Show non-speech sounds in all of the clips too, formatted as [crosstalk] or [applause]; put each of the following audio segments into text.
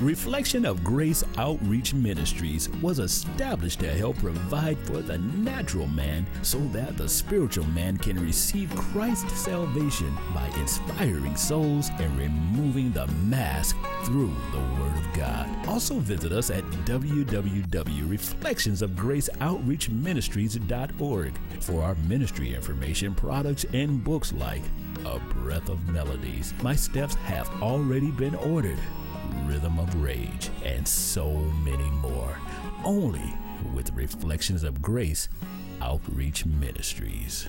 Reflection of Grace Outreach Ministries was established to help provide for the natural man so that the spiritual man can receive Christ's salvation by inspiring souls and removing the mask through the Word of God. Also visit us at www.reflectionsofgraceoutreachministries.org for our ministry information, products, and books like A Breath of Melodies. My steps have already been ordered. Rhythm of Rage, and so many more. Only with Reflections of Grace Outreach Ministries.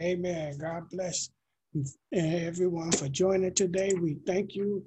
Amen. God bless everyone for joining today. We thank you.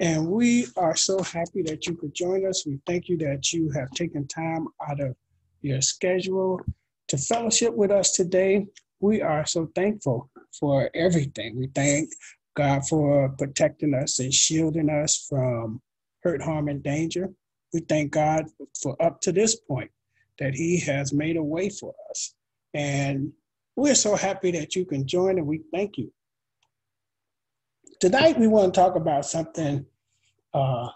And we are so happy that you could join us. We thank you that you have taken time out of your schedule to fellowship with us today. We are so thankful for everything. We thank God for protecting us and shielding us from hurt, harm, and danger. We thank God for up to this point that He has made a way for us. And we're so happy that you can join and we thank you. Tonight, we want to talk about something uh,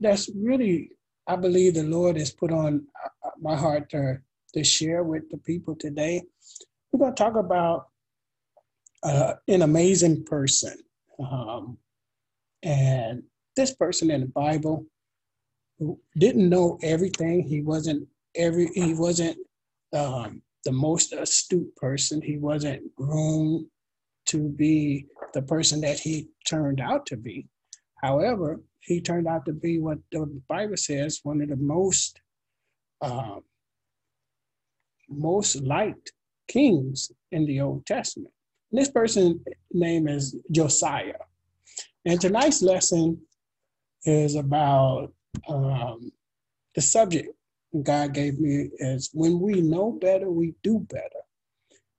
that's really, I believe, the Lord has put on uh, my heart to, to share with the people today. We're going to talk about uh, an amazing person. Um, and this person in the Bible didn't know everything. He wasn't every. He wasn't um, the most astute person. He wasn't groomed to be the person that he turned out to be. However, he turned out to be what the Bible says one of the most um, most liked kings in the Old Testament. This person's name is Josiah. And tonight's lesson is about um, the subject God gave me is when we know better, we do better.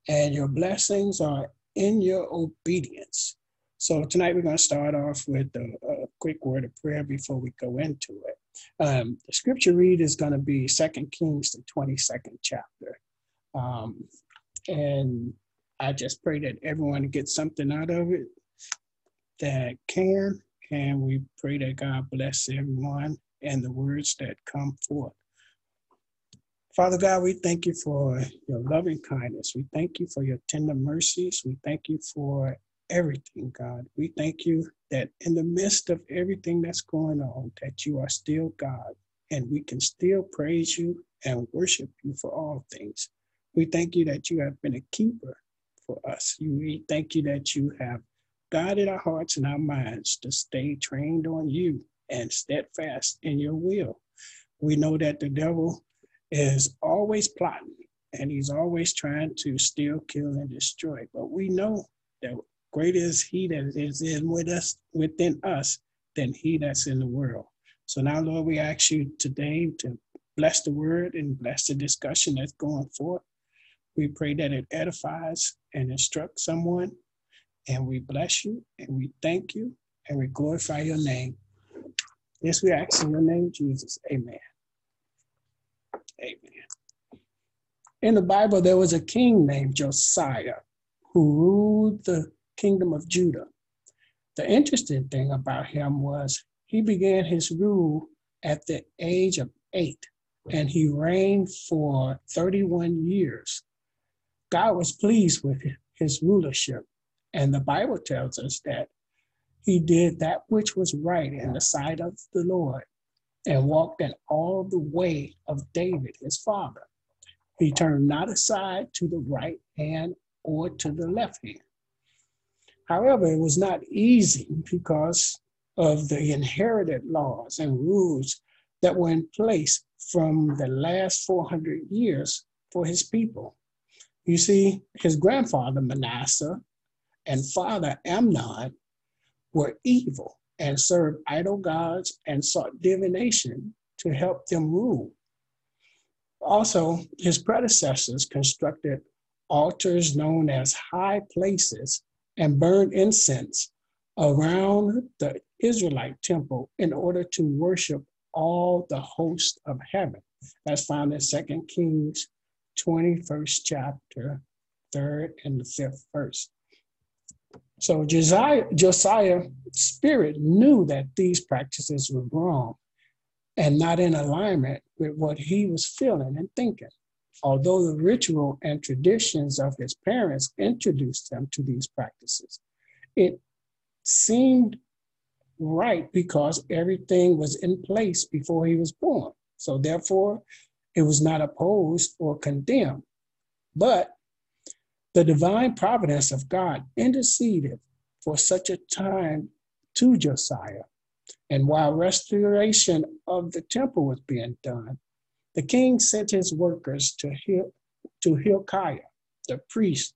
And your blessings are in your obedience. So tonight we're going to start off with a, a quick word of prayer before we go into it. Um, the scripture read is going to be Second Kings, the 22nd chapter. Um, and I just pray that everyone gets something out of it that can, and we pray that God bless everyone and the words that come forth. Father God, we thank you for your loving kindness. We thank you for your tender mercies. We thank you for everything, God. We thank you that in the midst of everything that's going on, that you are still God and we can still praise you and worship you for all things. We thank you that you have been a keeper for us. We thank you that you have guided our hearts and our minds to stay trained on you and steadfast in your will. We know that the devil is always plotting and he's always trying to steal, kill, and destroy. But we know that greater is he that is in with us within us than he that's in the world. So now, Lord, we ask you today to bless the word and bless the discussion that's going forth. We pray that it edifies and instruct someone. And we bless you and we thank you and we glorify your name. Yes, we ask in your name, Jesus. Amen. Amen. In the Bible, there was a king named Josiah who ruled the kingdom of Judah. The interesting thing about him was he began his rule at the age of eight and he reigned for 31 years. God was pleased with his rulership. And the Bible tells us that he did that which was right in the sight of the Lord and walked in all the way of David, his father. He turned not aside to the right hand or to the left hand. However, it was not easy because of the inherited laws and rules that were in place from the last 400 years for his people. You see, his grandfather Manasseh and father Amnon were evil and served idol gods and sought divination to help them rule. Also, his predecessors constructed altars known as high places and burned incense around the Israelite temple in order to worship all the hosts of heaven. That's found in Second Kings 21st chapter, third and the fifth verse. So Josiah, Josiah's spirit knew that these practices were wrong and not in alignment with what he was feeling and thinking. Although the ritual and traditions of his parents introduced him to these practices, it seemed right because everything was in place before he was born. So therefore, it was not opposed or condemned. But the divine providence of God interceded for such a time to Josiah. And while restoration of the temple was being done, the king sent his workers to, Hil- to Hilkiah, the priest,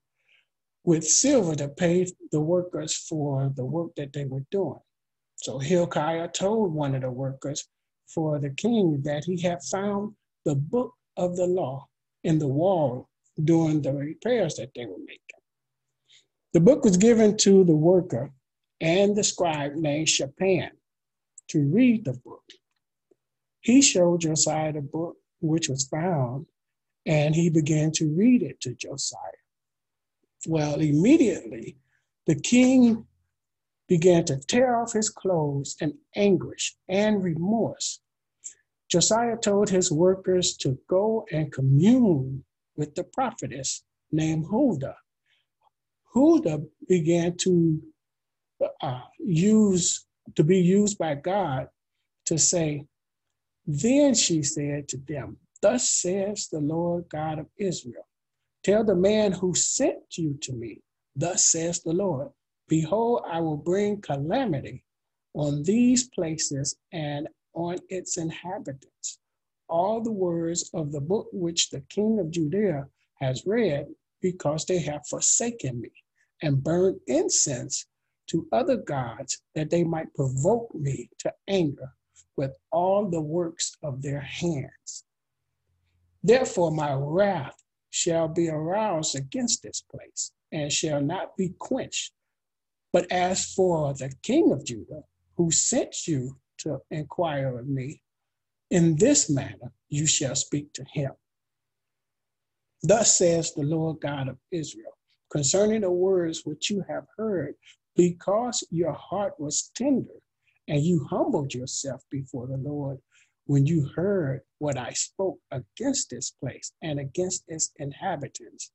with silver to pay the workers for the work that they were doing. So Hilkiah told one of the workers for the king that he had found the book of the law in the wall during the repairs that they were making. The book was given to the worker and the scribe named Shaphan to read the book. He showed Josiah the book which was found, and he began to read it to Josiah. Well, immediately the king began to tear off his clothes in anguish and remorse. Josiah told his workers to go and commune with the prophetess named Huldah. Huldah began to uh, use to be used by God to say, then she said to them, Thus says the Lord God of Israel, Tell the man who sent you to me, Thus says the Lord, Behold, I will bring calamity on these places and on its inhabitants all the words of the book which the king of Judea has read, because they have forsaken me and burned incense to other gods, that they might provoke me to anger with all the works of their hands. Therefore, my wrath shall be aroused against this place and shall not be quenched. But as for the king of Judah, who sent you to inquire of me, in this manner you shall speak to him. Thus says the Lord God of Israel concerning the words which you have heard, because your heart was tender and you humbled yourself before the Lord when you heard what I spoke against this place and against its inhabitants.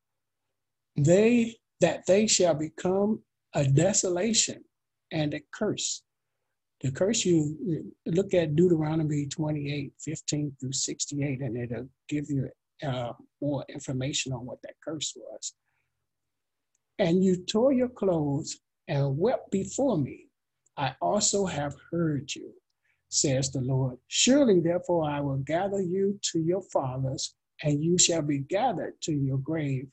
They that they shall become a desolation and a curse the curse you look at Deuteronomy 28, 15 through 68, and it'll give you uh, more information on what that curse was. And you tore your clothes and wept before me. I also have heard you, says the Lord. Surely, therefore, I will gather you to your fathers, and you shall be gathered to your grave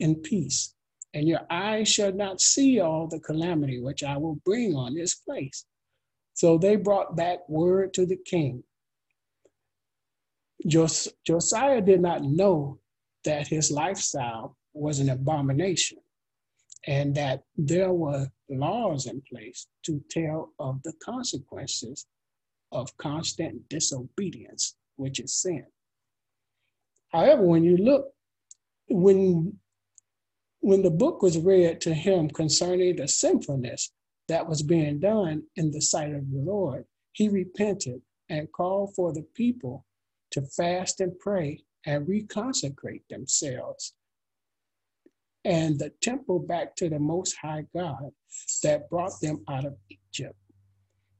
in peace. And your eyes shall not see all the calamity which I will bring on this place so they brought back word to the king. Jos- Josiah did not know that his lifestyle was an abomination and that there were laws in place to tell of the consequences of constant disobedience, which is sin. However, when you look, when when the book was read to him concerning the sinfulness that was being done in the sight of the Lord, he repented and called for the people to fast and pray and reconsecrate themselves and the temple back to the Most High God that brought them out of Egypt.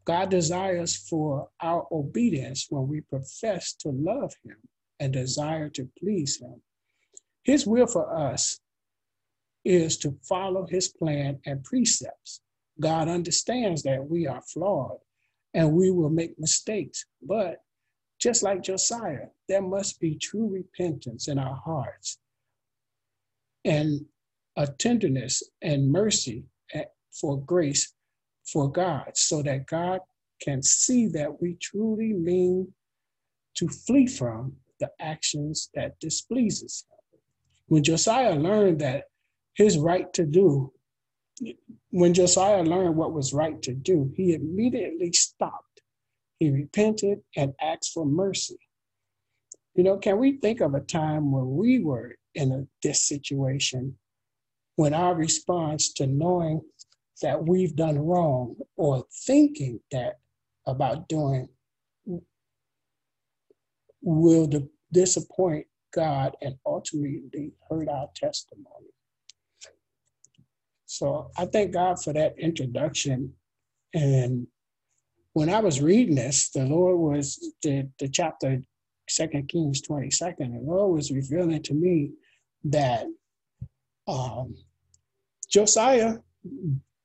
God desires for our obedience when we profess to love Him and desire to please Him. His will for us is to follow His plan and precepts God understands that we are flawed and we will make mistakes. But just like Josiah, there must be true repentance in our hearts and a tenderness and mercy for grace for God so that God can see that we truly mean to flee from the actions that displeases him. When Josiah learned that his right to do when Josiah learned what was right to do, he immediately stopped. He repented and asked for mercy. You know, can we think of a time when we were in a, this situation when our response to knowing that we've done wrong or thinking that about doing will disappoint God and ultimately hurt our testimony. So I thank God for that introduction. And when I was reading this, the Lord was the, the chapter Second Kings 22nd, the Lord was revealing to me that um, Josiah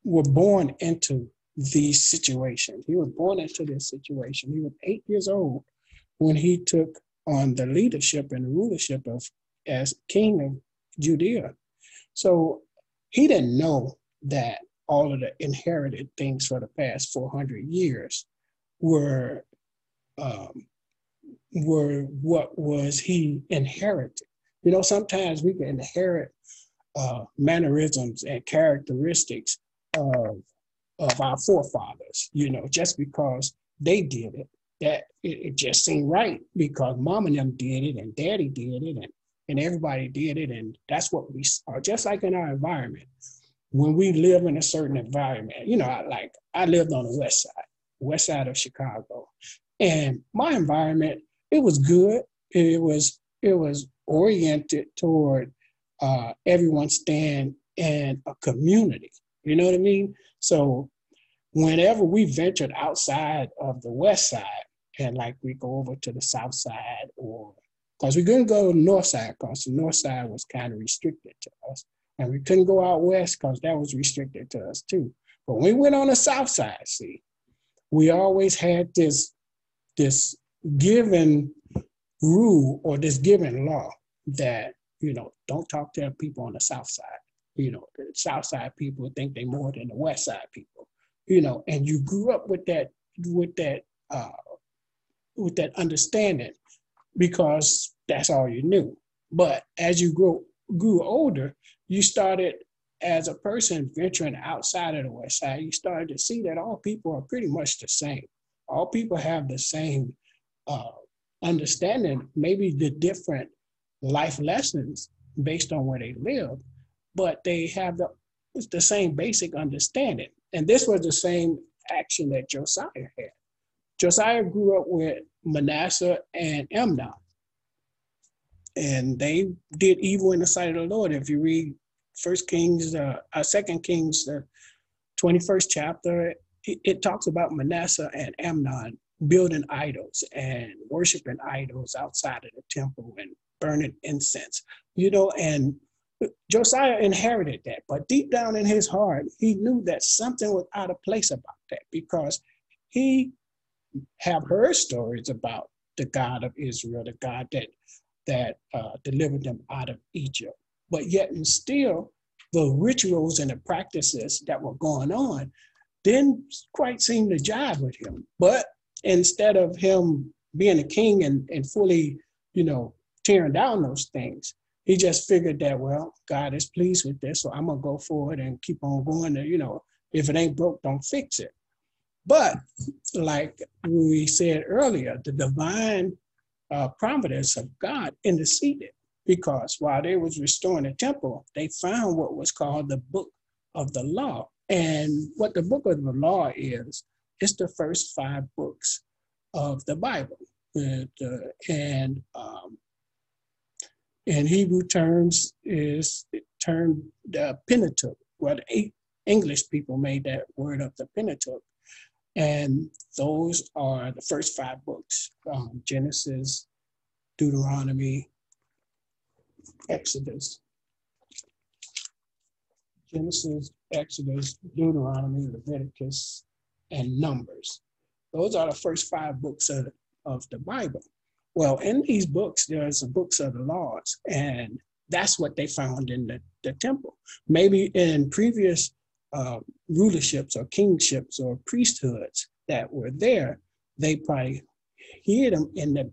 was born into these situations. He was born into this situation. He was eight years old when he took on the leadership and rulership of as king of Judea. So he didn't know that all of the inherited things for the past 400 years were um, were what was he inherited. You know, sometimes we can inherit uh, mannerisms and characteristics of of our forefathers. You know, just because they did it, that it, it just seemed right because mom and them did it and daddy did it and and everybody did it and that's what we are just like in our environment. When we live in a certain environment you know I, like i lived on the west side west side of chicago and my environment it was good it was it was oriented toward uh, everyone staying in a community you know what i mean? So whenever we ventured outside of the west side and like we go over to the south side or because we couldn't go north side because the north side was kind of restricted to us. And we couldn't go out west because that was restricted to us too. But when we went on the south side, see, we always had this, this given rule or this given law that, you know, don't talk to people on the south side. You know, the south side people think they more than the west side people, you know, and you grew up with that, with that, uh, with that understanding because that's all you knew. But as you grew grew older, you started as a person venturing outside of the West Side, you started to see that all people are pretty much the same. All people have the same uh, understanding, maybe the different life lessons based on where they live, but they have the, the same basic understanding. And this was the same action that Josiah had. Josiah grew up with Manasseh and Amnon. And they did evil in the sight of the Lord. If you read First Kings, uh, uh Second Kings, the 21st chapter, it, it talks about Manasseh and Amnon building idols and worshiping idols outside of the temple and burning incense. You know, and Josiah inherited that, but deep down in his heart, he knew that something was out of place about that because he have heard stories about the God of Israel, the God that that uh, delivered them out of Egypt. But yet, and still, the rituals and the practices that were going on didn't quite seem to jive with him. But instead of him being a king and, and fully, you know, tearing down those things, he just figured that, well, God is pleased with this, so I'm gonna go forward and keep on going. To, you know, if it ain't broke, don't fix it. But like we said earlier, the divine uh, providence of God interceded because while they was restoring the temple, they found what was called the book of the law. And what the book of the law is, it's the first five books of the Bible. And, uh, and um, in Hebrew terms is termed the Pentateuch. Well, the English people made that word up the Pentateuch. And those are the first five books um, Genesis, Deuteronomy, Exodus. Genesis, Exodus, Deuteronomy, Leviticus, and Numbers. Those are the first five books of, of the Bible. Well, in these books, there's the books of the laws, and that's what they found in the, the temple. Maybe in previous uh, rulerships or kingships or priesthoods that were there, they probably hid them in the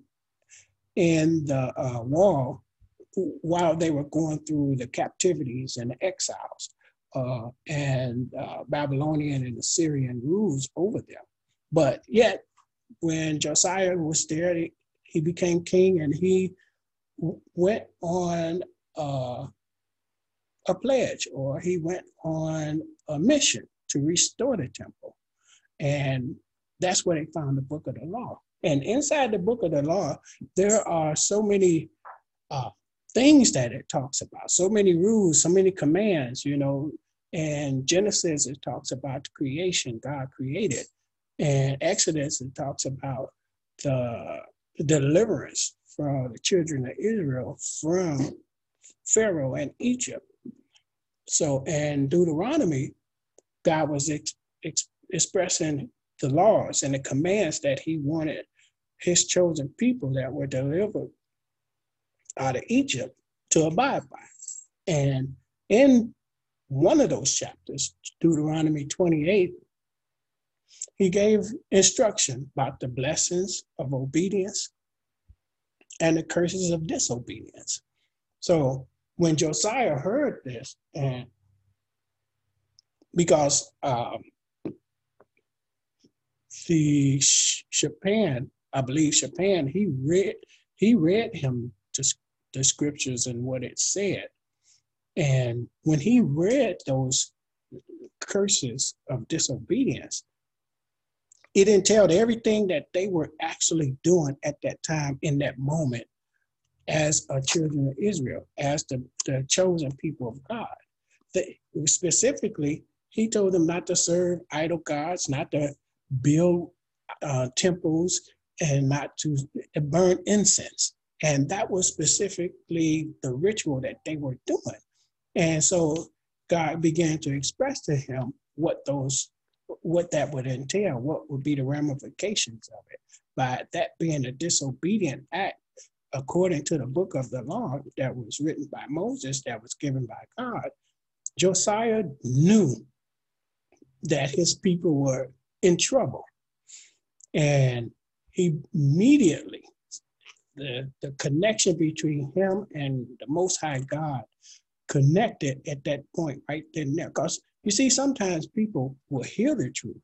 in the uh, wall while they were going through the captivities and the exiles uh, and uh, Babylonian and Assyrian rules over them. But yet, when Josiah was there, he became king and he went on uh, a pledge or he went on a mission to restore the temple. And that's where they found the book of the law. And inside the book of the law, there are so many uh, things that it talks about, so many rules, so many commands, you know. And Genesis, it talks about creation, God created. And Exodus, it talks about the deliverance for the children of Israel from Pharaoh and Egypt. So, and Deuteronomy, God was ex- ex- expressing the laws and the commands that he wanted his chosen people that were delivered out of Egypt to abide by. And in one of those chapters, Deuteronomy 28, he gave instruction about the blessings of obedience and the curses of disobedience. So when Josiah heard this, and because um, the Shaphan, I believe Shaphan, he read he read him to the scriptures and what it said. And when he read those curses of disobedience, it entailed everything that they were actually doing at that time in that moment as a children of Israel, as the, the chosen people of God. Specifically, he told them not to serve idol gods, not to build uh, temples, and not to burn incense. And that was specifically the ritual that they were doing. And so God began to express to him what those what that would entail, what would be the ramifications of it. By that being a disobedient act, according to the book of the law that was written by Moses, that was given by God, Josiah knew that his people were in trouble. And immediately, the, the connection between him and the Most High God connected at that point right then there. Because you see, sometimes people will hear the truth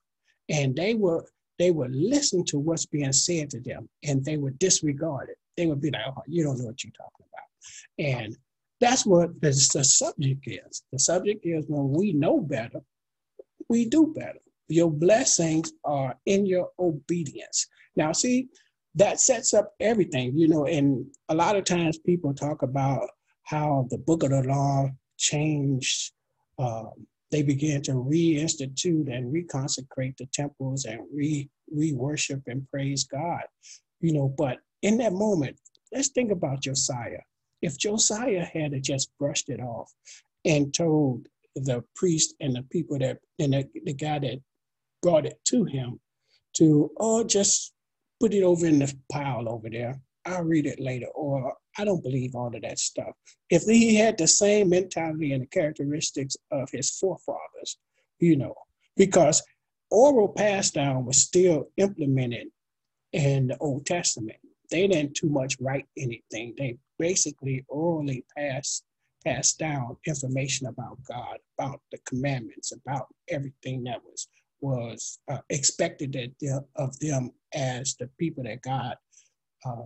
and they will they will listen to what's being said to them and they would disregard it. They would be like, oh, you don't know what you're talking about. And that's what the, the subject is. The subject is when we know better, we do better. Your blessings are in your obedience. Now, see, that sets up everything, you know, and a lot of times people talk about how the book of the law changed. Um, they began to reinstitute and reconsecrate the temples and re re worship and praise God, you know. But in that moment, let's think about Josiah. If Josiah had just brushed it off and told the priest and the people that and the, the guy that brought it to him to oh just put it over in the pile over there I'll read it later, or I don't believe all of that stuff. If he had the same mentality and the characteristics of his forefathers, you know, because oral pass down was still implemented in the Old Testament. They didn't too much write anything. They basically orally passed passed down information about God, about the commandments, about everything that was was uh, expected of them as the people that God uh,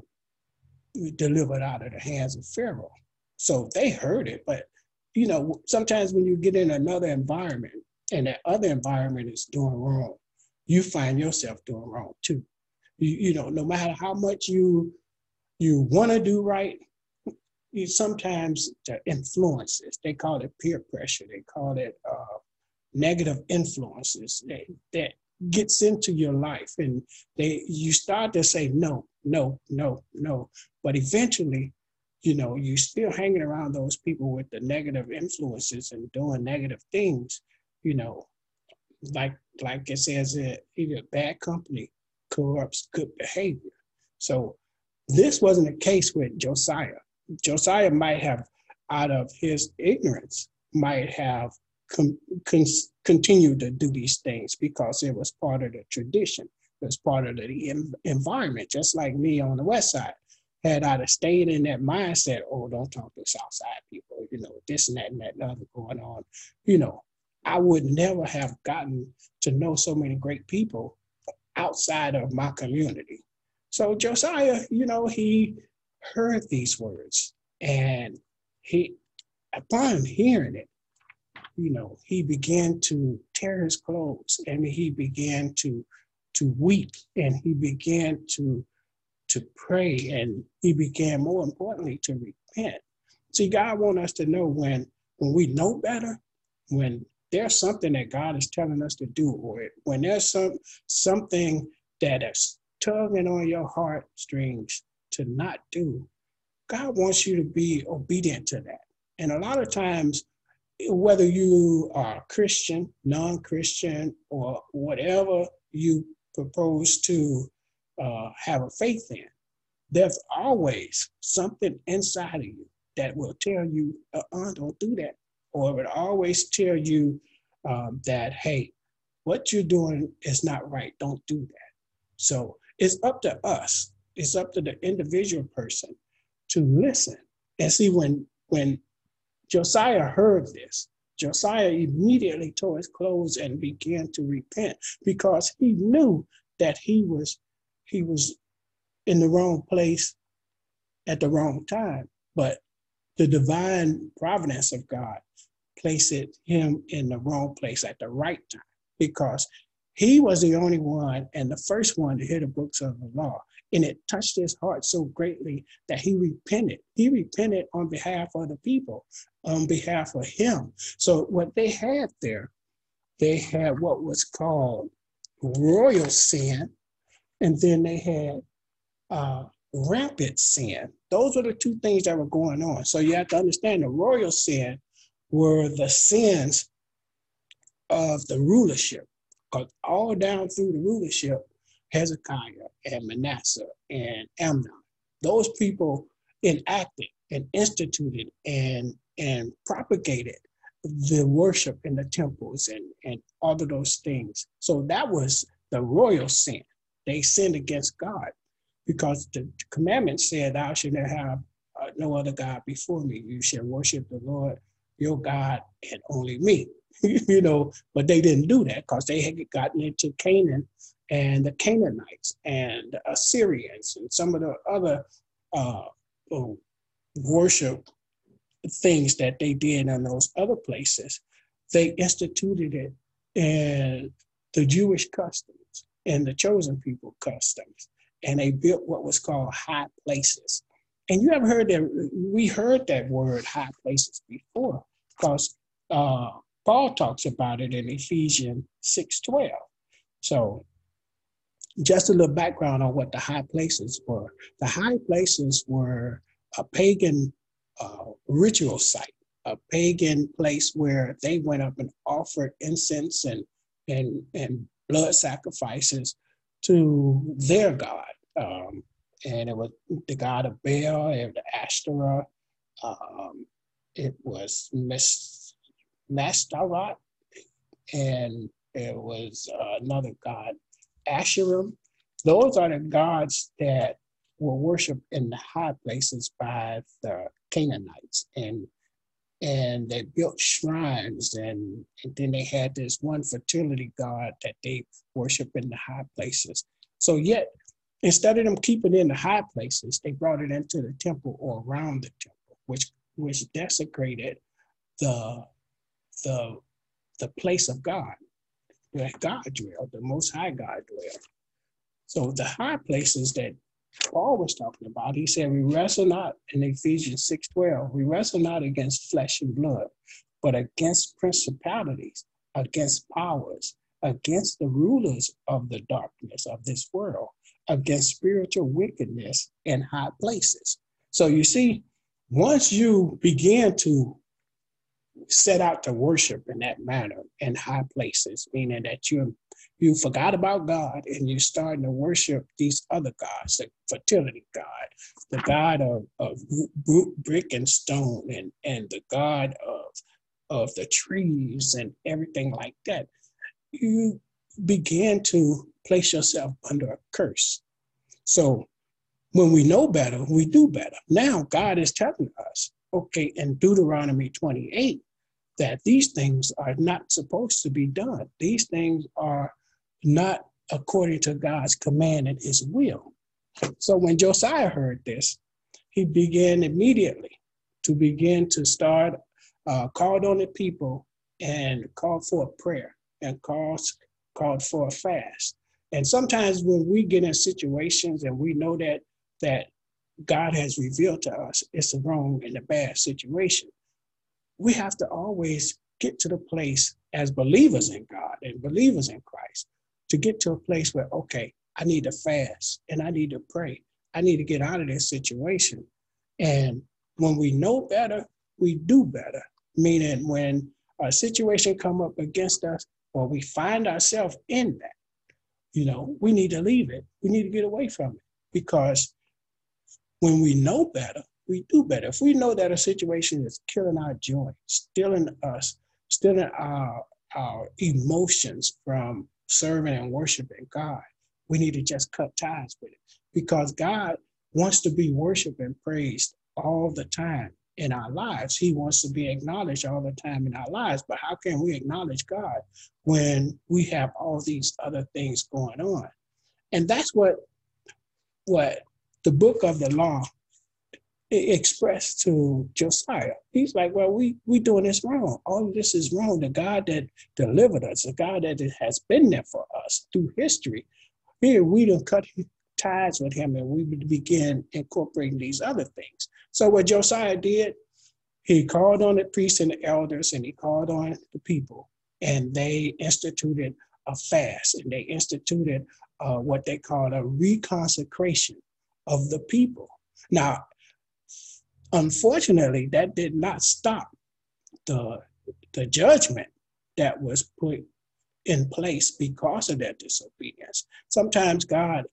delivered out of the hands of Pharaoh. So they heard it, but you know, sometimes when you get in another environment and that other environment is doing wrong, you find yourself doing wrong too. You, you know, no matter how much you you want to do right, you sometimes the influences, they call it peer pressure, they call it uh, negative influences that, that gets into your life and they you start to say no no no no. But eventually you know you're still hanging around those people with the negative influences and doing negative things you know like like it says uh, either bad company corrupts good behavior so this wasn't the case with josiah josiah might have out of his ignorance might have con- con- continue to do these things because it was part of the tradition. It was part of the environment, just like me on the west side. Had I stayed in that mindset, oh, don't talk to south side people, you know, this and that and that and other going on, you know, I would never have gotten to know so many great people outside of my community. So Josiah, you know, he heard these words and he, upon hearing it, you know, he began to tear his clothes and he began to to weep and he began to to pray and he began more importantly to repent. See, God wants us to know when when we know better, when there's something that God is telling us to do, or when there's some something that is tugging on your heartstrings to not do, God wants you to be obedient to that. And a lot of times, whether you are Christian, non-Christian, or whatever you propose to uh, have a faith in, there's always something inside of you that will tell you, uh, uh, don't do that. Or will always tell you um, that, hey, what you're doing is not right. Don't do that. So it's up to us. It's up to the individual person to listen. And see, when when Josiah heard this, Josiah immediately tore his clothes and began to repent because he knew that he was he was in the wrong place at the wrong time. But the divine providence of God placed him in the wrong place at the right time because he was the only one and the first one to hear the books of the law. And it touched his heart so greatly that he repented. He repented on behalf of the people, on behalf of him. So, what they had there, they had what was called royal sin, and then they had uh, rampant sin. Those were the two things that were going on. So, you have to understand the royal sin were the sins of the rulership. Because all down through the rulership, Hezekiah and Manasseh and Amnon, those people enacted and instituted and, and propagated the worship in the temples and, and all of those things. So that was the royal sin. They sinned against God because the commandment said, Thou shalt have uh, no other God before me. You shall worship the Lord your God and only me. [laughs] you know, but they didn't do that because they had gotten into Canaan and the Canaanites and the Assyrians and some of the other uh, worship things that they did in those other places. They instituted it in the Jewish customs and the chosen people customs. And they built what was called high places. And you ever heard that? We heard that word high places before because uh, Paul talks about it in Ephesians 6:12. So just a little background on what the high places were. The high places were a pagan uh, ritual site, a pagan place where they went up and offered incense and and and blood sacrifices to their god. Um, and it was the god of Baal and the Ashtoreth. Um, it was Miss Mastarat, and it was uh, another god, Asherim. Those are the gods that were worshipped in the high places by the Canaanites, and and they built shrines, and, and then they had this one fertility god that they worship in the high places. So yet Instead of them keeping in the high places, they brought it into the temple or around the temple, which which desecrated the the the place of God, where God dwelled, the Most High God dwelled. So the high places that Paul was talking about, he said, "We wrestle not in Ephesians six twelve. We wrestle not against flesh and blood, but against principalities, against powers, against the rulers of the darkness of this world." against spiritual wickedness in high places. So you see, once you begin to set out to worship in that manner in high places, meaning that you you forgot about God and you're starting to worship these other gods, the fertility God, the God of, of brick and stone, and, and the God of, of the trees and everything like that, you begin to place yourself under a curse. So when we know better, we do better. Now God is telling us, okay, in Deuteronomy 28, that these things are not supposed to be done. These things are not according to God's command and his will. So when Josiah heard this, he began immediately to begin to start, uh, called on the people and called for a prayer and called, called for a fast. And sometimes when we get in situations and we know that that God has revealed to us it's a wrong and a bad situation, we have to always get to the place as believers in God and believers in Christ to get to a place where, okay, I need to fast and I need to pray. I need to get out of this situation. And when we know better, we do better. Meaning when a situation come up against us or we find ourselves in that, you know, we need to leave it. We need to get away from it because when we know better, we do better. If we know that a situation is killing our joy, stealing us, stealing our, our emotions from serving and worshiping God, we need to just cut ties with it because God wants to be worshiped and praised all the time in our lives. He wants to be acknowledged all the time in our lives. But how can we acknowledge God when we have all these other things going on? And that's what what the book of the law expressed to Josiah. He's like, well, we we doing this wrong. All this is wrong. The God that delivered us, the God that has been there for us through history. Here we don't cut ties with him and we begin incorporating these other things. So what Josiah did, he called on the priests and the elders and he called on the people and they instituted a fast and they instituted uh, what they called a reconsecration of the people. Now, unfortunately, that did not stop the, the judgment that was put in place because of that disobedience. Sometimes God,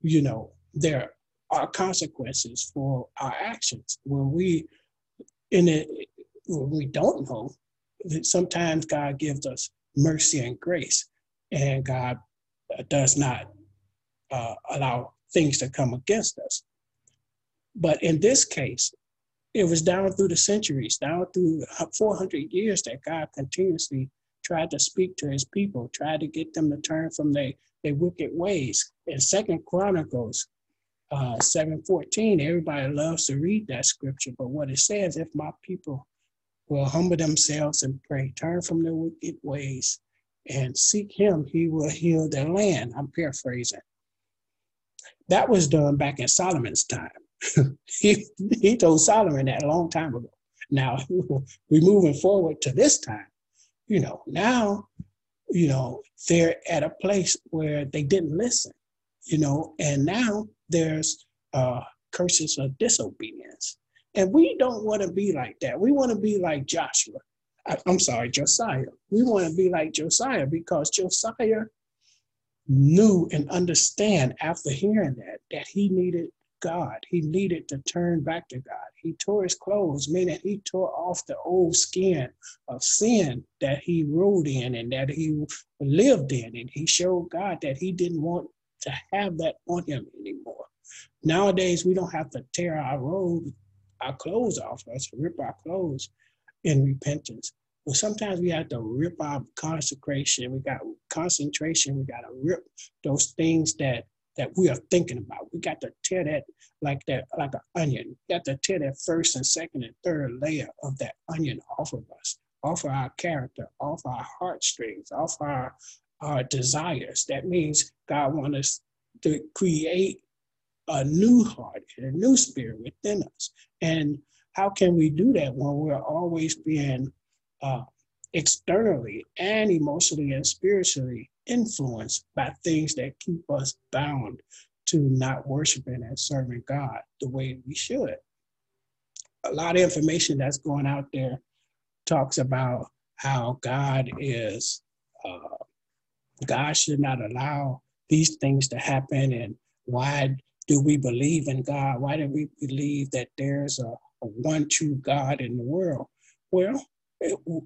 you know, there are consequences for our actions. When we in it when we don't know, that sometimes God gives us mercy and grace, and God does not uh, allow things to come against us. But in this case, it was down through the centuries, down through 400 years that God continuously tried to speak to his people, tried to get them to turn from their, their wicked ways. In Second Chronicles uh, 7.14, everybody loves to read that scripture, but what it says, if my people will humble themselves and pray, turn from their wicked ways, and seek him, he will heal their land. I'm paraphrasing. That was done back in Solomon's time. [laughs] he, he told Solomon that a long time ago. Now [laughs] we're moving forward to this time. You know, now, you know, they're at a place where they didn't listen, you know, and now there's uh, curses of disobedience. And we don't want to be like that. We want to be like Joshua. I, I'm sorry, Josiah. We want to be like Josiah because Josiah knew and understand after hearing that that he needed God. He needed to turn back to God. He tore his clothes, meaning he tore off the old skin of sin that he rode in and that he lived in. And he showed God that he didn't want to have that on him anymore. Nowadays, we don't have to tear our robe, our clothes off us, rip our clothes in repentance. But sometimes we have to rip our consecration. We got concentration. We got to rip those things that that we are thinking about. We got to tear that like that, like an onion. We got to tear that first and second and third layer of that onion off of us, off of our character, off our heartstrings, off our our desires. That means God wants us to create a new heart and a new spirit within us. And how can we do that when we're always being uh, externally and emotionally and spiritually influenced by things that keep us bound to not worshiping and serving God the way we should. A lot of information that's going out there talks about how God is, uh, God should not allow these things to happen, and why do we believe in God? Why do we believe that there's a, a one true God in the world? Well,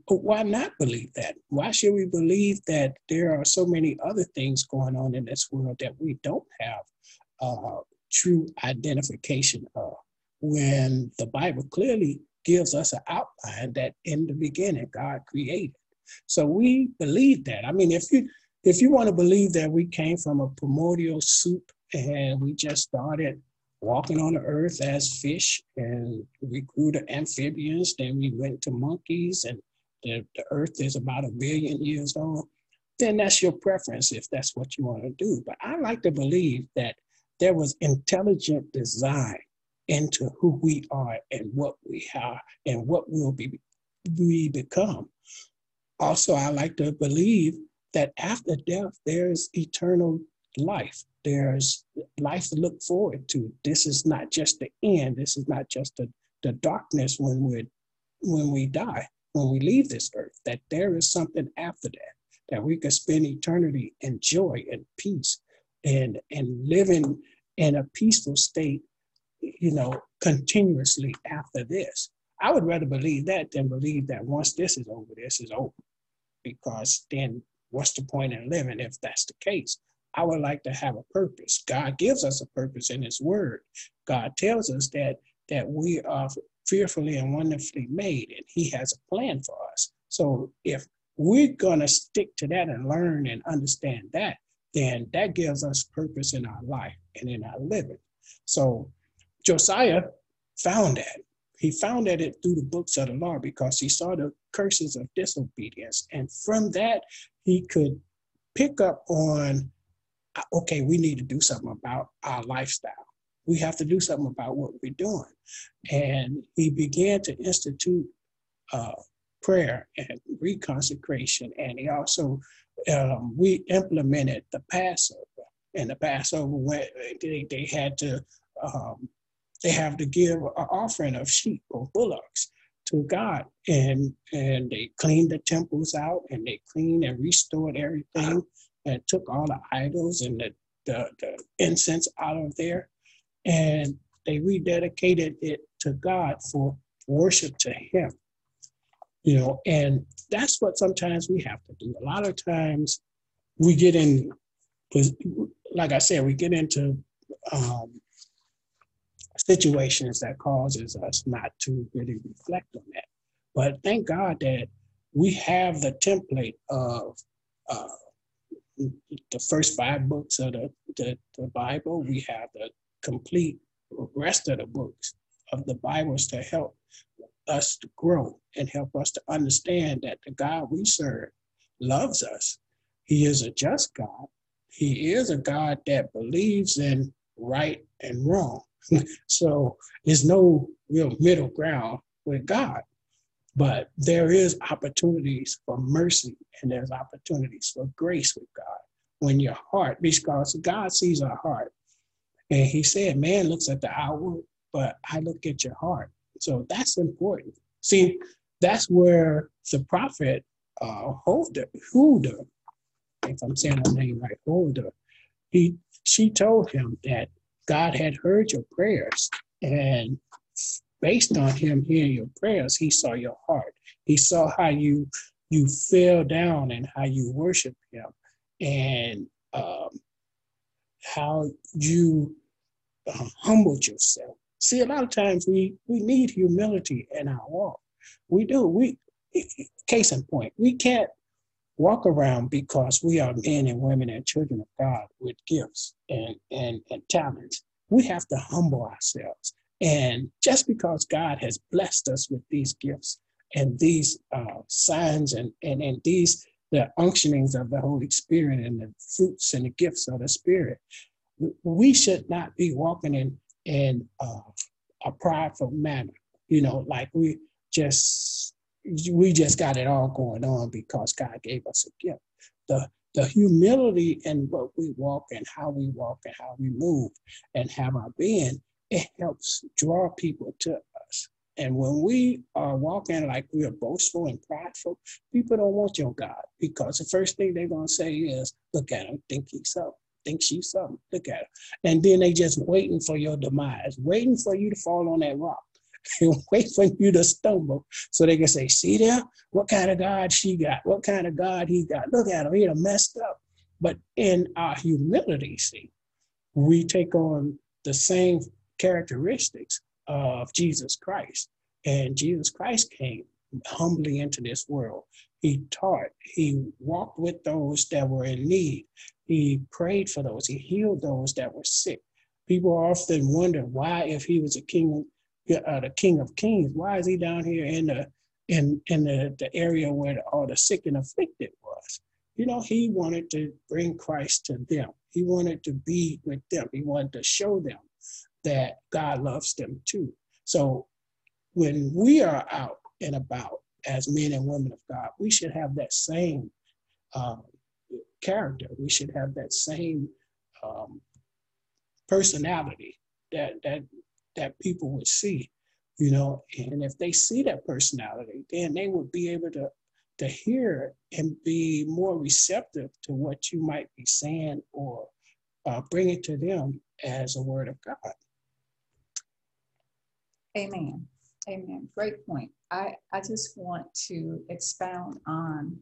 why not believe that? Why should we believe that there are so many other things going on in this world that we don't have uh, true identification of? When the Bible clearly gives us an outline that in the beginning God created. So we believe that. I mean, if you if you want to believe that we came from a primordial soup and we just started walking on the earth as fish and we grew to amphibians then we went to monkeys and the, the earth is about a billion years old, then that's your preference if that's what you want to do. But I like to believe that there was intelligent design into who we are and what we are and what we'll be we become. Also, I like to believe that after death, there's eternal life. There's life to look forward to. This is not just the end. This is not just the, the darkness when we when we die, when we leave this earth, that there is something after that, that we can spend eternity in joy and peace and and living in a peaceful state, you know, continuously after this. I would rather believe that than believe that once this is over, this is over. Because then what's the point in living if that's the case? I would like to have a purpose. God gives us a purpose in His Word. God tells us that that we are fearfully and wonderfully made, and He has a plan for us. So if we're gonna stick to that and learn and understand that, then that gives us purpose in our life and in our living. So Josiah found that. He found that it through the books of the law because he saw the curses of disobedience. And from that, he could pick up on okay, we need to do something about our lifestyle. We have to do something about what we're doing. And he began to institute uh, prayer and reconsecration. And he also, um, we implemented the Passover. And the Passover, went, they, they had to, um, they have to give an offering of sheep or bullocks to God. And, and they cleaned the temples out and they cleaned and restored everything and took all the idols and the, the, the incense out of there. And they rededicated it to God for worship to Him. You know, and that's what sometimes we have to do. A lot of times we get in, like I said, we get into um, situations that causes us not to really reflect on that. But thank God that we have the template of uh, the first five books of the, the, the Bible. We have the complete rest of the books of the Bibles to help us to grow and help us to understand that the God we serve loves us. He is a just God. He is a God that believes in right and wrong. [laughs] so there's no real middle ground with God. But there is opportunities for mercy and there's opportunities for grace with God when your heart, because God sees our heart. And he said, man looks at the outward, but I look at your heart. So that's important. See, that's where the prophet uh, Huldah, Huldah, if I'm saying her name right, Huldah, he, she told him that God had heard your prayers and based on him hearing your prayers, he saw your heart. He saw how you you fell down and how you worship him and um, how you uh, humbled yourself. See, a lot of times we we need humility in our walk. We do. We case in point, we can't walk around because we are men and women and children of God with gifts and and, and talents. We have to humble ourselves. And just because God has blessed us with these gifts and these uh, signs and, and, and these the unctionings of the Holy Spirit and the fruits and the gifts of the Spirit, we should not be walking in in uh, a prideful manner. You know, like we just we just got it all going on because God gave us a gift. The the humility in what we walk and how we walk and how we move and have our being it helps draw people to us. And when we are walking like we are boastful and prideful, people don't want your God because the first thing they're gonna say is, "Look at him, think he's something, think she's something. Look at him," and then they just waiting for your demise, waiting for you to fall on that rock, [laughs] and wait for you to stumble, so they can say, "See there, what kind of God she got? What kind of God he got? Look at him, he done messed up." But in our humility, see, we take on the same characteristics of Jesus Christ. And Jesus Christ came humbly into this world. He taught, he walked with those that were in need. He prayed for those, he healed those that were sick. People often wonder why, if he was a king, uh, the king of kings, why is he down here in the in in the, the area where all the sick and afflicted was. You know, he wanted to bring Christ to them. He wanted to be with them. He wanted to show them that God loves them too. So when we are out and about as men and women of God, we should have that same um, character. We should have that same um, personality that that that people would see, you know. And if they see that personality, then they would be able to to hear and be more receptive to what you might be saying or uh, bring it to them as a word of God. Amen. Amen. Great point. I, I just want to expound on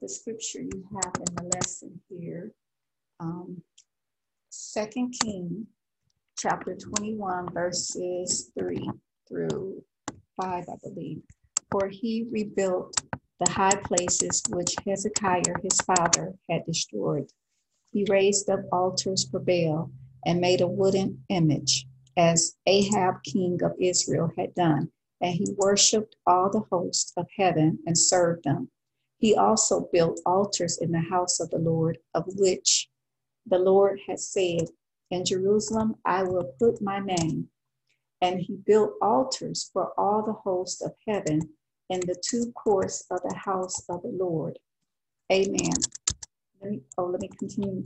the scripture you have in the lesson here. Um, Second King, chapter 21, verses 3 through 5, I believe. For he rebuilt the high places which Hezekiah his father had destroyed. He raised up altars for Baal and made a wooden image, as Ahab king of Israel had done, and he worshipped all the hosts of heaven and served them. He also built altars in the house of the Lord, of which the Lord had said, In Jerusalem I will put my name. And he built altars for all the hosts of heaven in the two courts of the house of the Lord. Amen. Let me, oh, let me continue.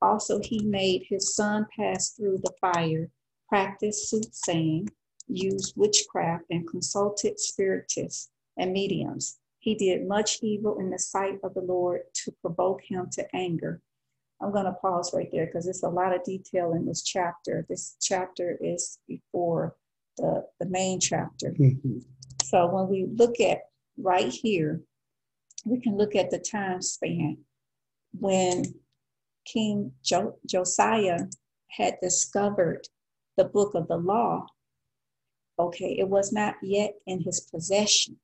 Also, he made his son pass through the fire, practiced soothsaying, used witchcraft, and consulted spiritists and mediums. He did much evil in the sight of the Lord to provoke him to anger. I'm going to pause right there because there's a lot of detail in this chapter. This chapter is before the, the main chapter. Mm-hmm. So when we look at right here, we can look at the time span when King jo- Josiah had discovered the book of the law. Okay, it was not yet in his possession.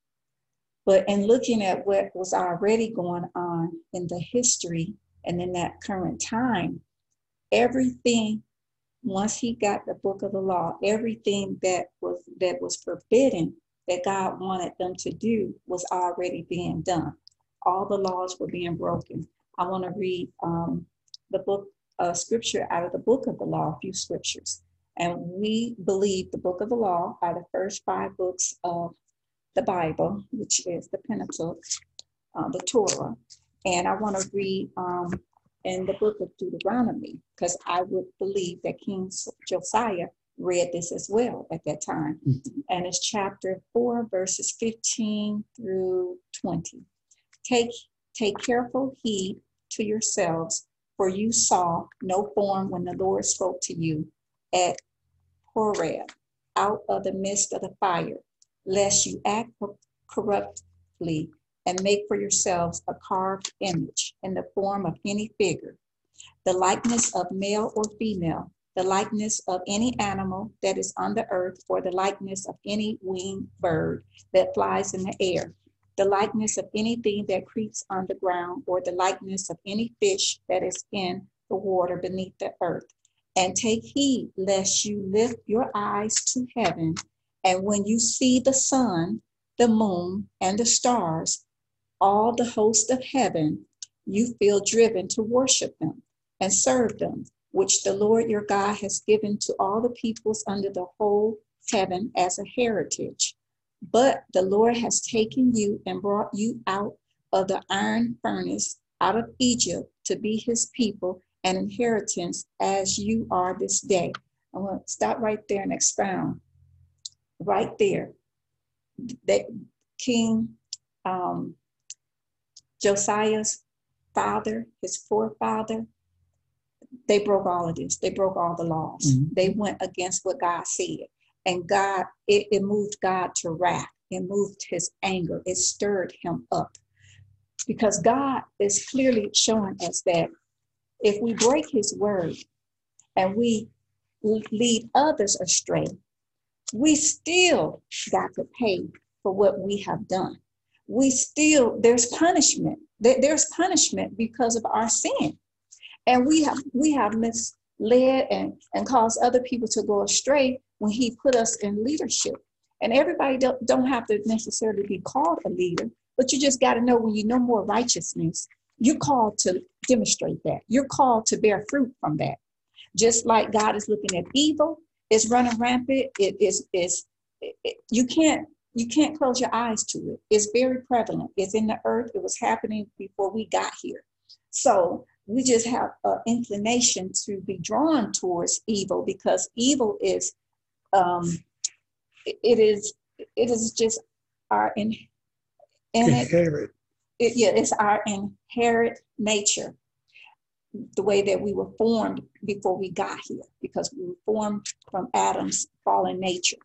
But in looking at what was already going on in the history and in that current time, everything once he got the book of the law, everything that was that was forbidden that God wanted them to do was already being done. All the laws were being broken. I want to read um, the book, uh, scripture out of the book of the law, a few scriptures. And we believe the book of the law are the first five books of the Bible, which is the Pentateuch, uh, the Torah. And I want to read um, in the book of Deuteronomy, because I would believe that King Josiah read this as well at that time. Mm-hmm. And it's chapter 4, verses 15 through 20. Take, take careful heed to yourselves, for you saw no form when the Lord spoke to you at Horeb, out of the midst of the fire, lest you act corruptly and make for yourselves a carved image in the form of any figure, the likeness of male or female the likeness of any animal that is on the earth, or the likeness of any winged bird that flies in the air, the likeness of anything that creeps on the ground, or the likeness of any fish that is in the water beneath the earth. And take heed lest you lift your eyes to heaven, and when you see the sun, the moon, and the stars, all the host of heaven, you feel driven to worship them and serve them which the Lord your God has given to all the peoples under the whole heaven as a heritage. But the Lord has taken you and brought you out of the iron furnace, out of Egypt, to be his people and inheritance as you are this day. I'm going to stop right there and expound. Right there, that King um, Josiah's father, his forefather, they broke all of this. They broke all the laws. Mm-hmm. They went against what God said. And God, it, it moved God to wrath. It moved his anger. It stirred him up. Because God is clearly showing us that if we break his word and we lead others astray, we still got to pay for what we have done. We still, there's punishment. There's punishment because of our sin and we have we have misled and and caused other people to go astray when he put us in leadership And everybody don't, don't have to necessarily be called a leader, but you just got to know when you know more righteousness, you're called to demonstrate that. You're called to bear fruit from that. Just like God is looking at evil, it's running rampant. It is is you can't you can't close your eyes to it. It's very prevalent. It's in the earth. It was happening before we got here. So we just have an inclination to be drawn towards evil because evil is um it is it is just our in, inherent. It, yeah, it's our inherent nature, the way that we were formed before we got here, because we were formed from Adam's fallen nature.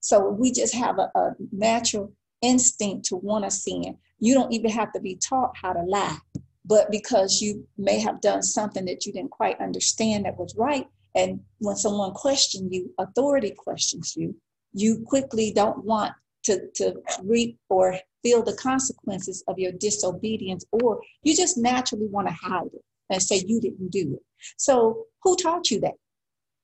So we just have a, a natural instinct to want to sin. You don't even have to be taught how to lie, but because you may have done something that you didn't quite understand that was right, and when someone questions you, authority questions you, you quickly don't want to, to reap or feel the consequences of your disobedience, or you just naturally want to hide it and say you didn't do it. So, who taught you that?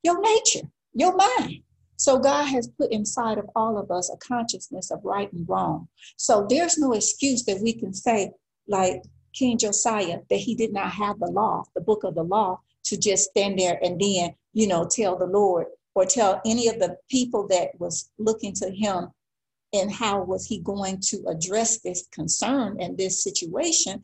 Your nature, your mind. So, God has put inside of all of us a consciousness of right and wrong. So, there's no excuse that we can say, like King Josiah, that he did not have the law, the book of the law, to just stand there and then, you know, tell the Lord or tell any of the people that was looking to him and how was he going to address this concern and this situation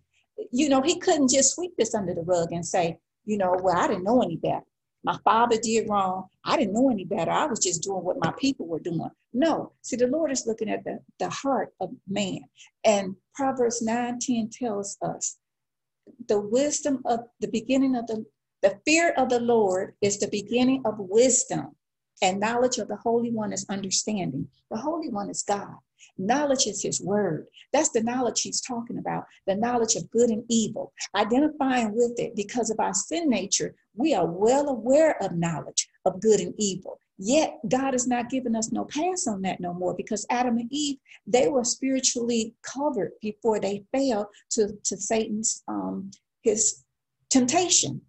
you know he couldn't just sweep this under the rug and say you know well i didn't know any better. My father did wrong. I didn't know any better. I was just doing what my people were doing. No. See the lord is looking at the, the heart of man. And proverbs 9 10 tells us the wisdom of the beginning of the the fear of the lord is the beginning of wisdom and knowledge of the Holy One is understanding. The Holy One is God. Knowledge is His word. That's the knowledge He's talking about the knowledge of good and evil, identifying with it because of our sin nature. We are well aware of knowledge of good and evil. Yet God has not given us no pass on that no more because Adam and Eve, they were spiritually covered before they fell to, to Satan's um, his temptation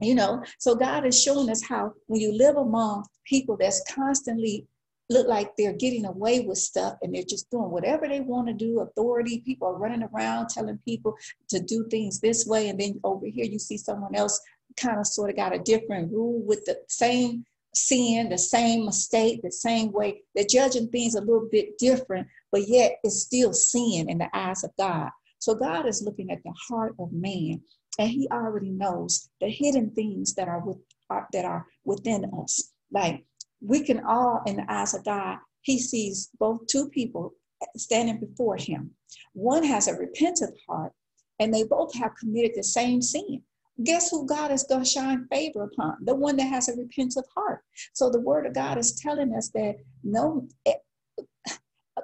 you know? So god is showing us how when you live among people that's constantly look like they're getting away with stuff and they're just doing whatever they want to do authority people are running around telling people to do things this way and then over here you see someone else kind of sort of got a different rule with the same sin the same mistake the same way. They're judging things a little bit different but yet it's still sin in the eyes of god. So god is looking at the heart of man and he already knows the hidden things that are with are, that are within us. Like we can all in the eyes of god he sees both two people standing before him. One has a repentant heart and they both have committed the same sin. Guess who god is going to shine favor upon? The one that has a repentant heart. So the word of god is telling us that no eh,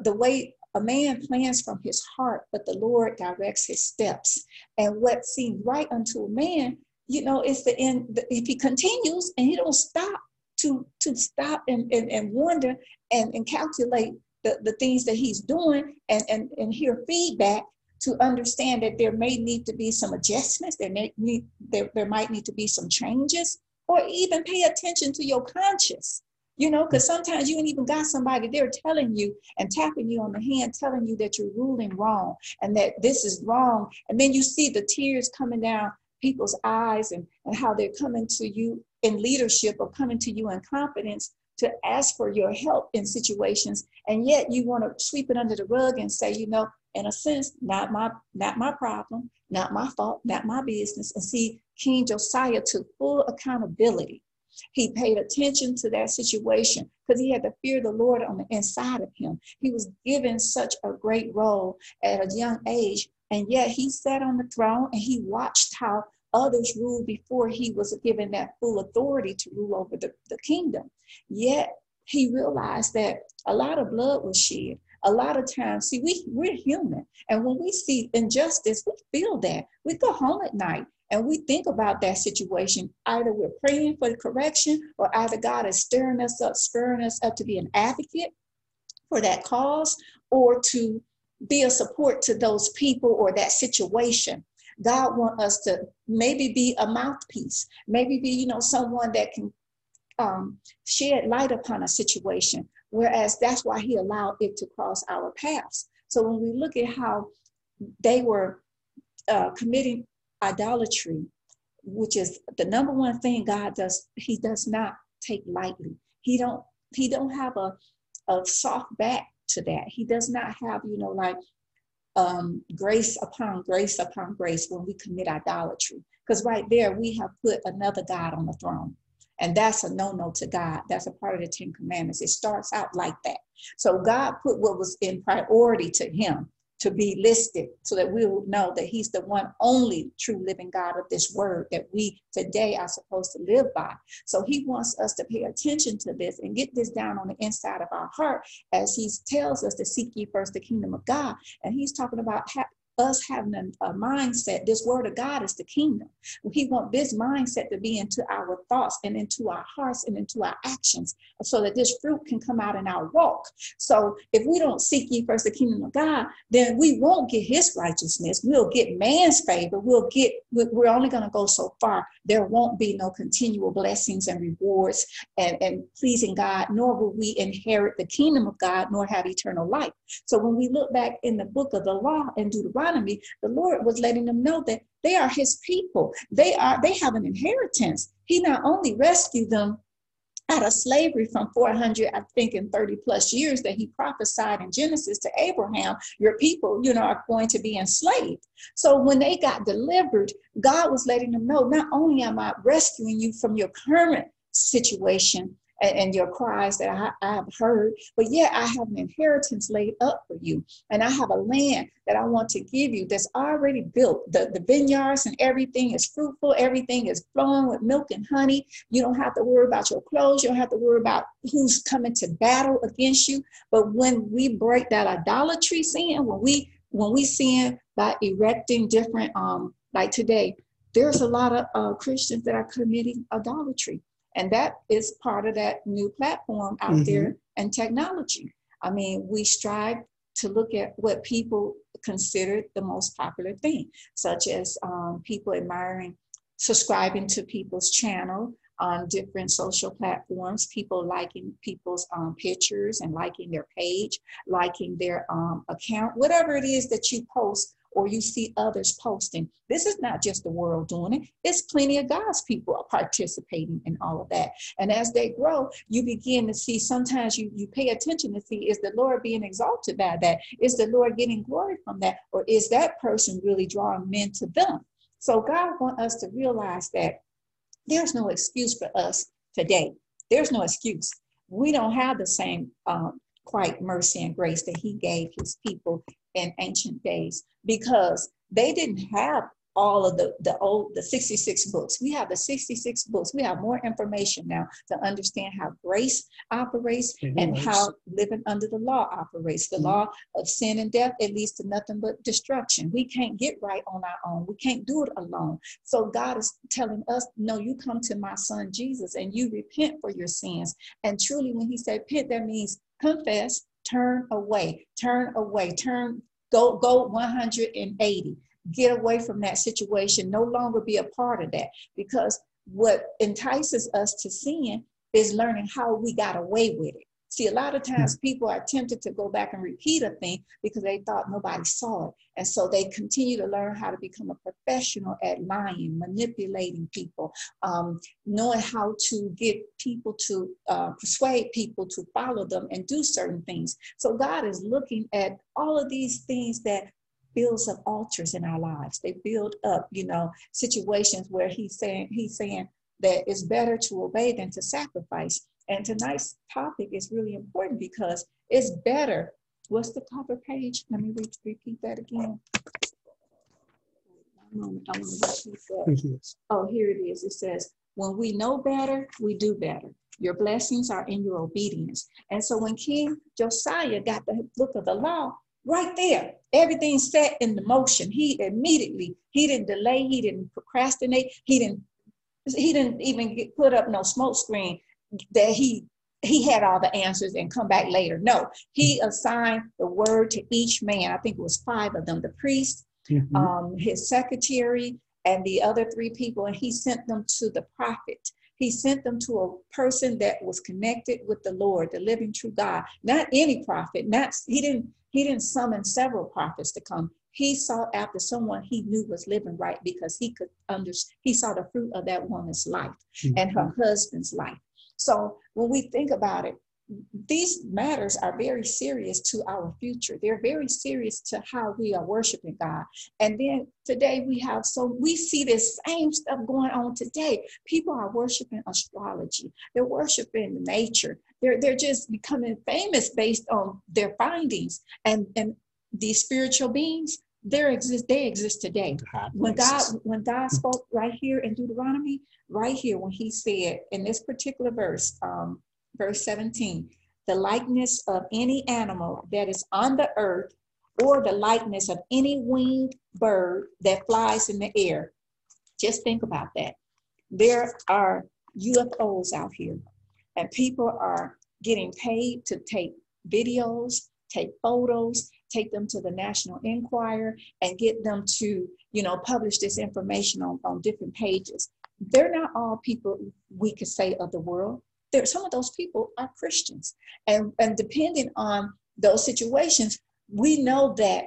the way a man plans from his heart, but the Lord directs his steps. And what seems right unto a man, you know, is the end. If he continues and he don't stop to to stop and, and, and wonder and, and calculate the, the things that he's doing and, and, and hear feedback to understand that there may need to be some adjustments, there may need there, there might need to be some changes, or even pay attention to your conscience you know, because mm. sometimes you ain't even got somebody there telling you and tapping you on the hand, telling you that you're ruling wrong and that this is wrong. And then you see the tears coming down people's eyes and, and how they're coming to you in leadership or coming to you in confidence to ask for your help in situations. And yet you want to sweep it under the rug and say, you know, in a sense, not my not my problem, not my fault, not my business. And see, King Josiah took full accountability he paid attention to that situation because he had the fear of the Lord on the inside of him. He was given such a great role at a young age, and yet he sat on the throne and he watched how others ruled before he was given that full authority to rule over the, the kingdom. Yet he realized that a lot of blood was shed. A lot of times, see, we, we're human. And when we see injustice, we feel that. We go home at night and we think about that situation, either we're praying for the correction or either God is stirring us up, spurring us up to be an advocate for that cause or to be a support to those people or that situation. God want us to maybe be a mouthpiece, maybe be, you know, someone that can um, shed light upon a situation Whereas that's why he allowed it to cross our paths. So when we look at how they were uh, committing idolatry, which is the number one thing God does, he does not take lightly. He don't he don't have a, a soft back to that. He does not have, you know, like um, grace upon grace upon grace when we commit idolatry. Because right there, we have put another God on the throne. And that's a no no to God. That's a part of the Ten Commandments. It starts out like that. So God put what was in priority to Him to be listed so that we will know that he's the one only true living God of this word that we today are supposed to live by. So he wants us to pay attention to this and get this down on the inside of our heart as he tells us to seek ye first the kingdom of God. And he's talking about us having a, a, mindset. This word of God is the kingdom. He wants this mindset to be into our thoughts and into our hearts and into our actions so that this fruit can come out in our walk. So if we don't seek ye first the kingdom of God, then we won't get his righteousness. We'll get man's favor. We'll get, we're only going to go so far. There won't be no continual blessings and rewards and, and pleasing God, nor will we inherit the kingdom of God, nor have eternal life. So when we look back in the book of the law Deuteronomy, Deuteronomy, the Lord was letting them know that they are his people. They are, they have an inheritance. He not only rescued them out of slavery from 400, I think, in 30 plus years that he prophesied in Genesis to Abraham, your people, you know, are going to be enslaved. So when they got delivered, God was letting them know, not only am I rescuing you from your current situation, and, and your cries that I, I have heard. But yet I have an inheritance laid up for you. And I have a land that I want to give you that's already built. The, the vineyards and everything is fruitful, everything is flowing with milk and honey. You don't have to worry about your clothes, you don't have to worry about who's coming to battle against you. But when we break that idolatry sin, when we when we sin by erecting different um like today, there's a lot of uh, Christians that are committing idolatry. And that is part of that new platform out mm-hmm. there and technology. I mean, we strive to look at what people consider the most popular thing, such as um, people admiring, subscribing to people's channel on different social platforms, people liking people's um, pictures and liking their page, liking their um, account, whatever it is that you post or you see others posting. This is not just the world doing it, it's plenty of God's people participating in all of that. And as they grow, you begin to see sometimes you, you pay attention to see is the Lord being exalted by that? Is the Lord getting glory from that? Or is that person really drawing men to them? So God wants us to realize that there's no excuse for us today. There's no excuse. We don't have the same um, quite mercy and grace that he gave his people in ancient days because they didn't have all of the the old the 66 books. We have the 66 books. We have more information now to understand how grace operates mm-hmm. and how living under the law operates. The mm-hmm. law of sin and death it leads to nothing but destruction. We can't get right on our own. We can't do it alone. So god is telling us no you come to my son jesus and you repent for your sins. And truly when he said repent that means confess turn away turn away turn go go 180 get away from that situation. No longer be a part of that. Because what entices us to sin is learning how we got away with it See, a lot of times people are tempted to go back and repeat a thing because they thought nobody saw it. And so they continue to learn how to become a professional at lying, manipulating people, um, knowing how to get people to uh, persuade people to follow them and do certain things. So God is looking at all of these things that builds up altars in our lives. They build up, you know, situations where he's saying, he's saying that it's better to obey than to sacrifice. And tonight's topic is really important because it's better. What's the cover page? Let me re- repeat that again. Moment, I want to repeat that. Oh, here it is. It says, when we know better, we do better. Your blessings are in your obedience. And so when King Josiah got the book of the law, right there, everything set in the motion. He immediately, he didn't delay, he didn't procrastinate, he didn't he didn't even get, put up no smoke screen that he he had all the answers and come back later. No, he assigned the word to each man. I think it was five of them: the priest, mm-hmm. um, his secretary, and the other three people, and he sent them to the prophet. He sent them to a person that was connected with the Lord, the living true God. Not any prophet. Not he didn't he didn't summon several prophets to come. He sought after someone he knew was living right because he could understand. He saw the fruit of that woman's life mm-hmm. and her husband's life. So when we think about it, these matters are very serious to our future. They're very serious to how we are worshiping God. And then today we have so we see this same stuff going on today. People are worshiping astrology. They're worshiping nature. They're they're just becoming famous based on their findings. And and these spiritual beings, they exist. They exist today. When God when God spoke right here in Deuteronomy, right here when He said in this particular verse. Um, verse 17, the likeness of any animal that is on the earth or the likeness of any winged bird that flies in the air. Just think about that. There are UFOs out here, and people are getting paid to take videos, take photos, take them to the National Enquirer, and get them to, you know, publish this information on, on different pages. They're not all people we could say of the world there some of those people are Christians. And, and depending on those situations, we know that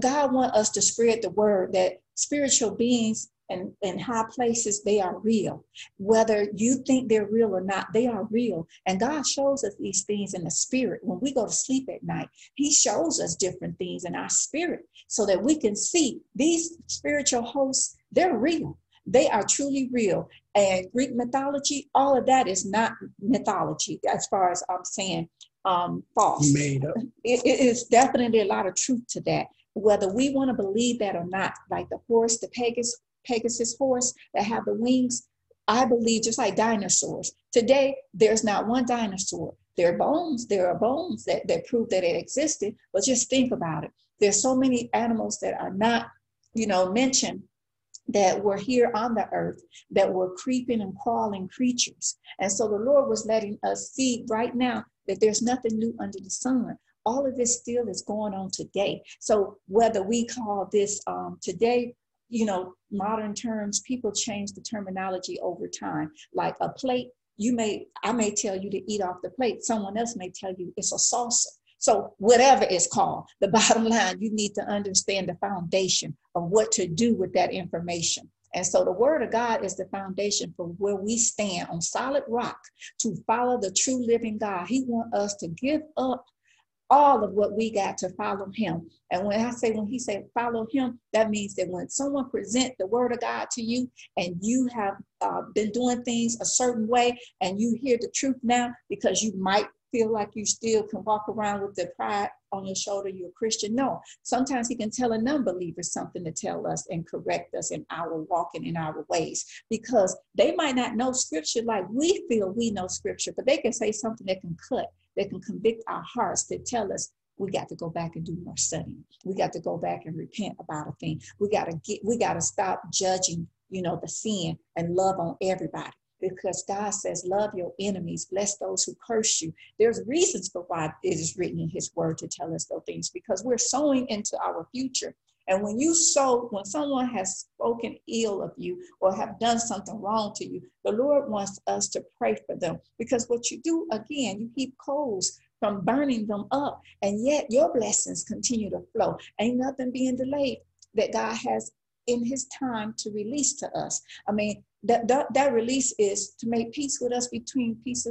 God wants us to spread the word that spiritual beings and in high places they are real whether you think they're real or not they are real and god shows us these things in the spirit when we go to sleep at night he shows us different things in our spirit so that we can see these spiritual hosts they're real they are truly real. And Greek mythology, all of that is not mythology, as far as I'm saying, um, false. Made up. [laughs] It is definitely a lot of truth to that. Whether we want to believe that or not, like the horse, the Pegasus, Pegasus horse that have the wings, I believe just like dinosaurs. Today, there's not one dinosaur. There are bones, there are bones that, that prove that it existed, but just think about it. There's so many animals that are not, you know, mentioned that were here on the earth that were creeping and crawling creatures. And so the Lord was letting us see right now that there's nothing new under the sun. All of this still is going on today. So whether we call this um, today, you know, modern terms, people change the terminology over time. Like a plate, you may, I may tell you to eat off the plate. Someone else may tell you it's a saucer. So, whatever it's called, the [laughs] bottom line, you need to understand the foundation of what to do with that information. And so, the word of God is the foundation for where we stand on solid rock to follow the true living God. He wants us to give up all of what we got to follow him. And when I say when he said follow him, that means that when someone present the word of God to you and you have uh, been doing things a certain way and you hear the truth now because you might feel like you still can walk around with the pride on your shoulder, you're a Christian. No, sometimes he can tell a non-believer something to tell us and correct us in our walking in our ways because they might not know scripture like we feel we know scripture, but they can say something that can cut, that can convict our hearts to tell us we got to go back and do more studying. We got to go back and repent about a thing. We got to get, we got to stop judging, you know, the sin and love on everybody because God says, Love your enemies, bless those who curse you. There's reasons for why it is written in His word to tell us those things because we're sowing into our future. And when you sow, when someone has spoken ill of you or have done something wrong to you, the Lord wants us to pray for them because what you do, again, you keep coals from burning them up, and yet your blessings continue to flow. Ain't nothing being delayed that God has in his time to release to us. I mean, that, that, that release is to make peace with us between peace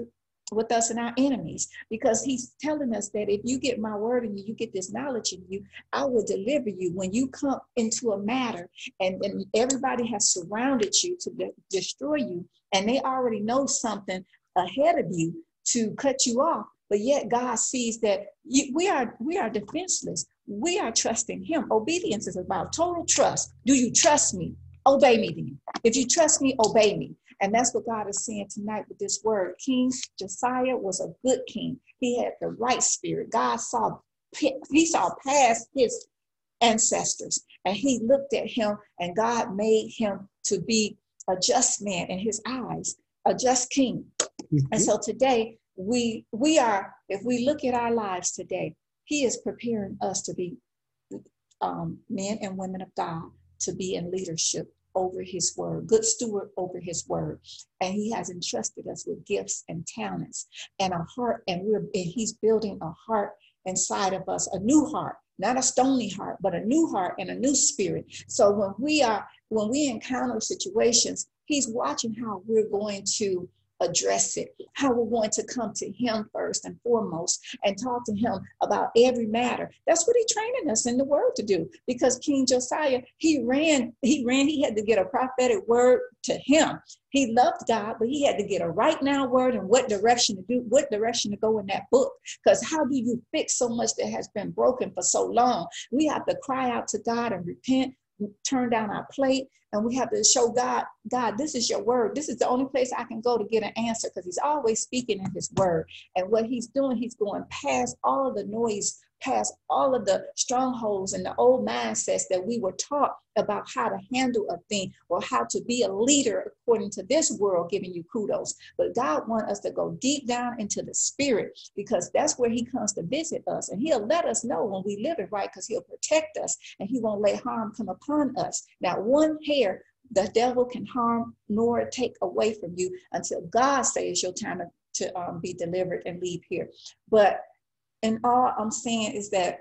with us and our enemies. Because he's telling us that if you get my word in you you get this knowledge in you i will deliver you. When you come into a matter and, and everybody has surrounded you to de- destroy you and they already know something ahead of you to cut you off but yet god sees that you, we are we are defenseless we are trusting him obedience is about total trust do you trust me Obey me then. If you trust me, obey me. And that's what God is saying tonight with this word. King Josiah was a good king. He had the right spirit. God saw he saw past his ancestors and he looked at him and God made him to be a just man in his eyes, a just king. Mm-hmm. And so today we we are if we look at our lives today, he is preparing us to be um, men and women of God to be in leadership over his word, good steward over his word. And he has entrusted us with gifts and talents and a heart. And we're and he's building a heart inside of us, a new heart, not a stony heart, but a new heart and a new spirit. So when we are when we encounter situations, he's watching how we're going to address it, how we're going to come to him first and foremost and talk to him about every matter. That's what he's training us in the word to do. Because King Josiah, he ran, he ran, he had to get a prophetic word to him. He loved God, but he had to get a right now word and what direction to do, what direction to go in that book. Because how do you fix so much that has been broken for so long? We have to cry out to God and repent turn down our plate and we have to show God, God, this is your word. This is the only place I can go to get an answer because he's always speaking in his word. And what he's doing, he's going past all the noise past all of the strongholds and the old mindsets that we were taught about how to handle a thing or how to be a leader according to this world giving you kudos. But God wants us to go deep down into the spirit because that's where he comes to visit us. And he'll let us know when we live it right because he'll protect us and he won't let harm come upon us. Now, one hair the devil can harm nor take away from you until God says your time to um, be delivered and leave here. But and all I'm saying is that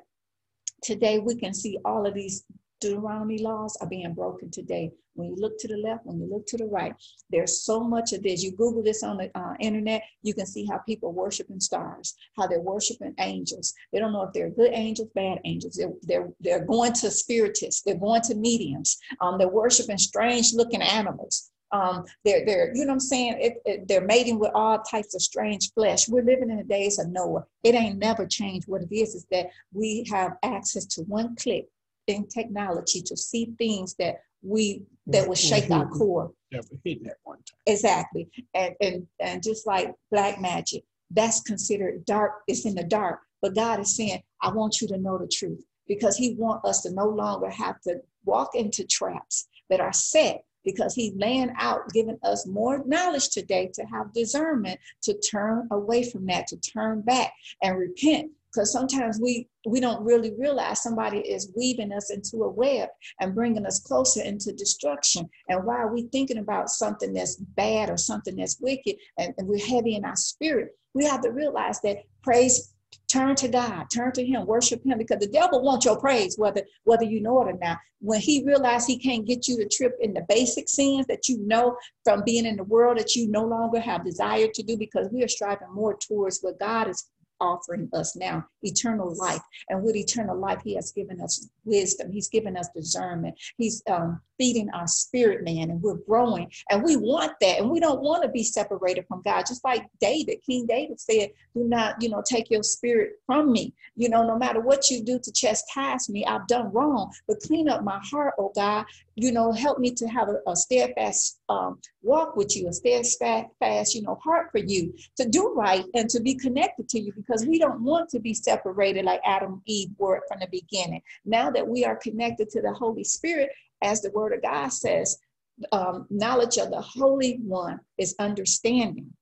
today we can see all of these Deuteronomy laws are being broken today. When you look to the left, when you look to the right, there's so much of this. You Google this on the uh, internet, you can see how people worshiping stars, how they're worshiping angels. They don't know if they're good angels, bad angels. They're they're, they're going to spiritists. They're going to mediums. Um, they're worshiping strange looking animals. Um, they're, they're, you know what I'm saying? It, it, they're mating with all types of strange flesh. We're living in the days of Noah. It ain't never changed. What it is is that we have access to one click in technology to see things that we that will shake our core. Never hit that one time. Exactly. And and and just like black magic, that's considered dark, it's in the dark. But God is saying, I want you to know the truth because He wants us to no longer have to walk into traps that are set because he's laying out, giving us more knowledge today to have discernment, to turn away from that, to turn back and repent. Because sometimes we we don't really realize somebody is weaving us into a web and bringing us closer into destruction. And why are we thinking about something that's bad or something that's wicked and, and we're heavy in our spirit? We have to realize that praise Turn to God, turn to Him, worship Him, because the devil wants your praise, whether whether you know it or not. When he realized he can't get you to trip in the basic sins that you know from being in the world that you no longer have desire to do, because we are striving more towards what God is offering us now eternal life. And with eternal life, He has given us wisdom. He's given us discernment. He's um, feeding our spirit man, and we're growing. And we want that. And we don't want to be separated from God. Just like David, King David said, Do not, you know, take your spirit from me. You know, no matter what you do to chastise me, I've done wrong. But clean up my heart, oh God. You know, help me to have a, a steadfast um, walk with you, a steadfast, you know, heart for you to do right and to be connected to you because we don't want to be separated like Adam and Eve were from the beginning. Now that we are connected to the Holy Spirit, as the Word of God says, um, knowledge of the Holy One is understanding.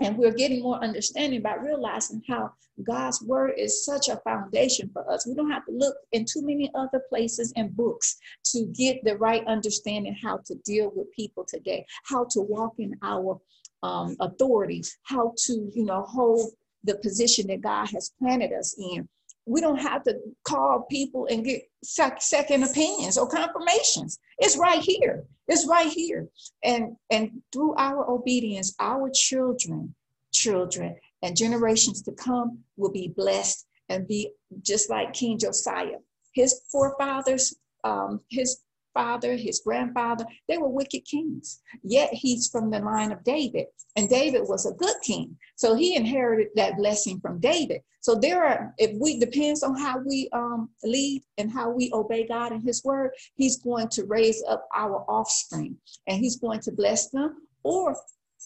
And we're getting more understanding by realizing how God's word is such a foundation for us. We don't have to look in too many other places and books to get the right understanding how to deal with people today, how to walk in our um, authority, how to, you know, hold the position that God has planted us in. We don't have to call people and get second opinions or confirmations. It's right here. It's right here. And and through our obedience, our children, children, and generations to come will be blessed and be just like King Josiah. His forefathers, um, his father, his grandfather, they were wicked kings. Yet he's from the line of David, and David was a good king. So he inherited that blessing from David. So there are, if we depends on how we um, lead and how we obey God and His word, He's going to raise up our offspring, and He's going to bless them, or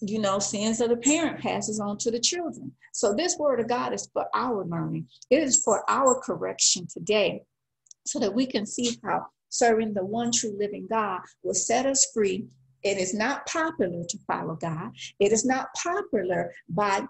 you know, sins of the parent passes on to the children. So this word of God is for our learning. It is for our correction today, so that we can see how serving the one true living God will set us free. It is not popular to follow God. It is not popular by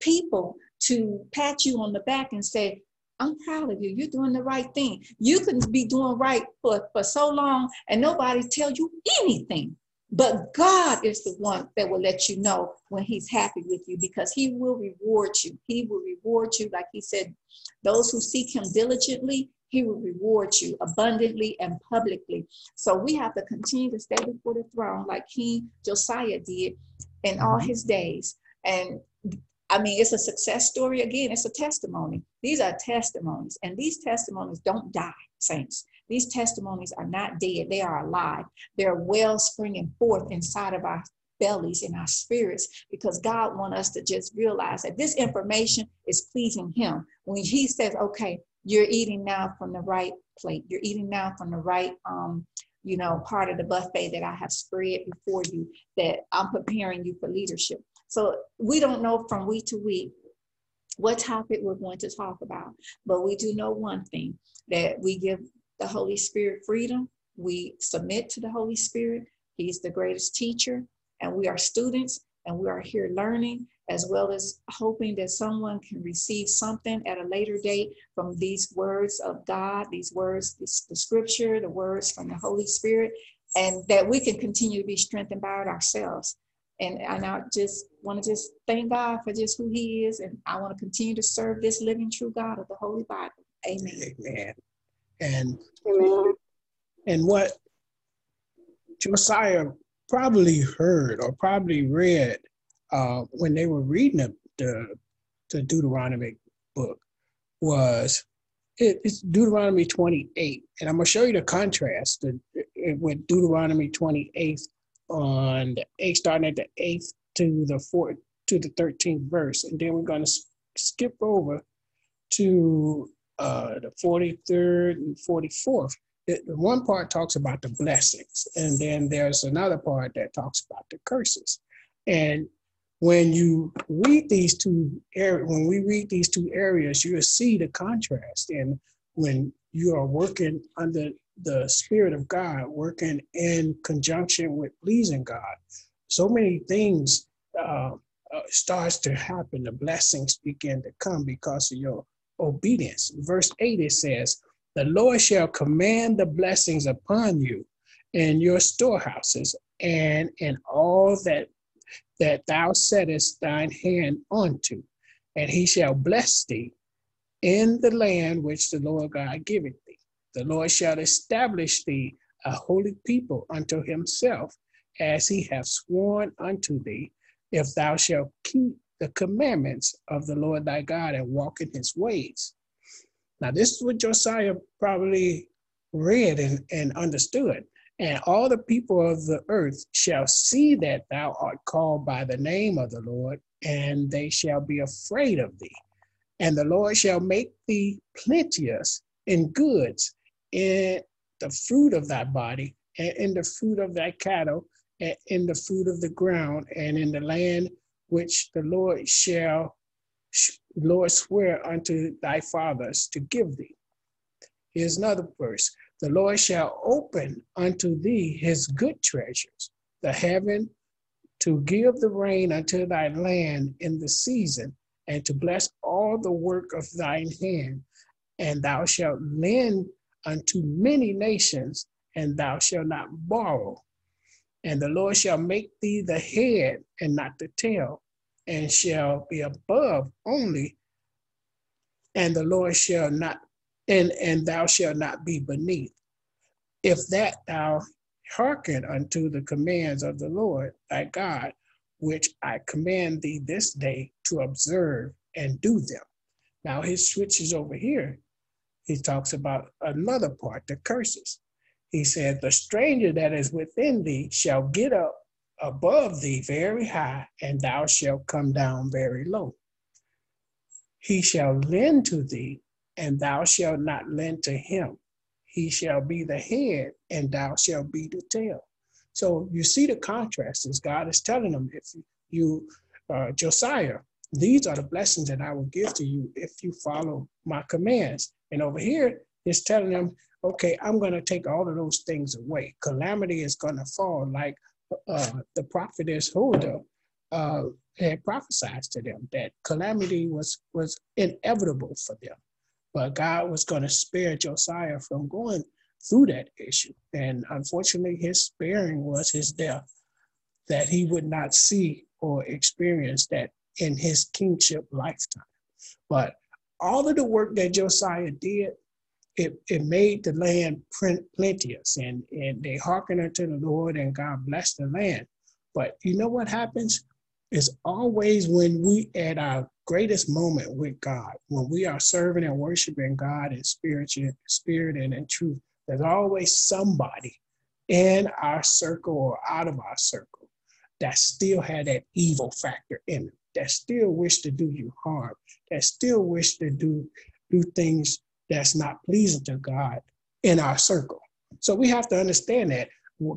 people to pat you on the back and say, I'm proud of you. You're doing the right thing. You can be doing right for, for so long and nobody tell you anything. But God is the one that will let you know when He's happy with you because He will reward you. He will reward you, like He said, those who seek Him diligently, He will reward you abundantly and publicly. So we have to continue to stay before the throne like King Josiah did in all mm-hmm. his days. And I mean, it's a success story. Again, it's a testimony. These are testimonies, and these testimonies don't die, saints. These testimonies are not dead, they are alive. They're well springing forth inside of our bellies and our spirits because God wants us to just realize that this information is pleasing Him. When He says, okay, you're eating now from the right plate, you're eating now from the right um, you know, part of the buffet that I have spread before you, that I'm preparing you for leadership. So we don't know from week to week what topic we're going to talk about, but we do know one thing that we give the Holy Spirit freedom. We submit to the Holy Spirit. He's the greatest teacher, and we are students, and we are here learning as well as hoping that someone can receive something at a later date from these words of God, these words, this, the scripture, the words from the Holy Spirit, and that we can continue to be strengthened by it ourselves. And, and I just want to just thank God for just who He is, and I want to continue to serve this living, true God of the Holy Bible. Amen. Amen. And Amen. and what Josiah probably heard or probably read uh, when they were reading the, the, the Deuteronomy book was it, it's Deuteronomy 28. And I'm going to show you the contrast the, with Deuteronomy 28 on the eighth, starting at the eighth to the fourth to the 13th verse. And then we're going to skip over to uh, the 43rd and 44th. The, the one part talks about the blessings, and then there's another part that talks about the curses. And when you read these two areas, when we read these two areas, you'll see the contrast. And when you are working under the Spirit of God, working in conjunction with pleasing God, so many things uh, uh, starts to happen. The blessings begin to come because of your obedience. Verse 8 it says, The Lord shall command the blessings upon you in your storehouses and in all that that thou settest thine hand unto, and he shall bless thee in the land which the Lord God giveth thee. The Lord shall establish thee a holy people unto himself, as he hath sworn unto thee, if thou shalt keep the commandments of the Lord thy God and walk in his ways. Now, this is what Josiah probably read and, and understood. And all the people of the earth shall see that thou art called by the name of the Lord, and they shall be afraid of thee. And the Lord shall make thee plenteous in goods, in the fruit of thy body, and in the fruit of thy cattle, and in the fruit of the ground, and in the land which the Lord shall Lord swear unto thy fathers to give thee. Here's another verse. The Lord shall open unto thee his good treasures, the heaven, to give the rain unto thy land in the season, and to bless all the work of thine hand. And thou shalt lend unto many nations, and thou shalt not borrow. And the Lord shall make thee the head and not the tail, and shall be above only. And the Lord shall not and, and thou shalt not be beneath. If that thou hearken unto the commands of the Lord thy God, which I command thee this day to observe and do them. Now he switches over here. He talks about another part, the curses. He said, The stranger that is within thee shall get up above thee very high, and thou shalt come down very low. He shall lend to thee, and thou shalt not lend to him. He shall be the head, and thou shalt be the tail. So you see the contrast as God is telling them, if you, uh, Josiah, these are the blessings that I will give to you if you follow my commands. And over here, it's telling them, okay, I'm going to take all of those things away. Calamity is going to fall, like uh, the prophetess Huldah uh, had prophesied to them that calamity was was inevitable for them. But God was going to spare Josiah from going through that issue. And unfortunately, his sparing was his death, that he would not see or experience that in his kingship lifetime. But all of the work that Josiah did, it, it made the land plenteous and, and they hearkened unto the Lord and God blessed the land. But you know what happens? It's always when we at our greatest moment with God, when we are serving and worshiping God in spirit, spirit and in truth, there's always somebody in our circle or out of our circle that still had that evil factor in them, that still wish to do you harm, that still wish to do do things that's not pleasing to God in our circle. So we have to understand that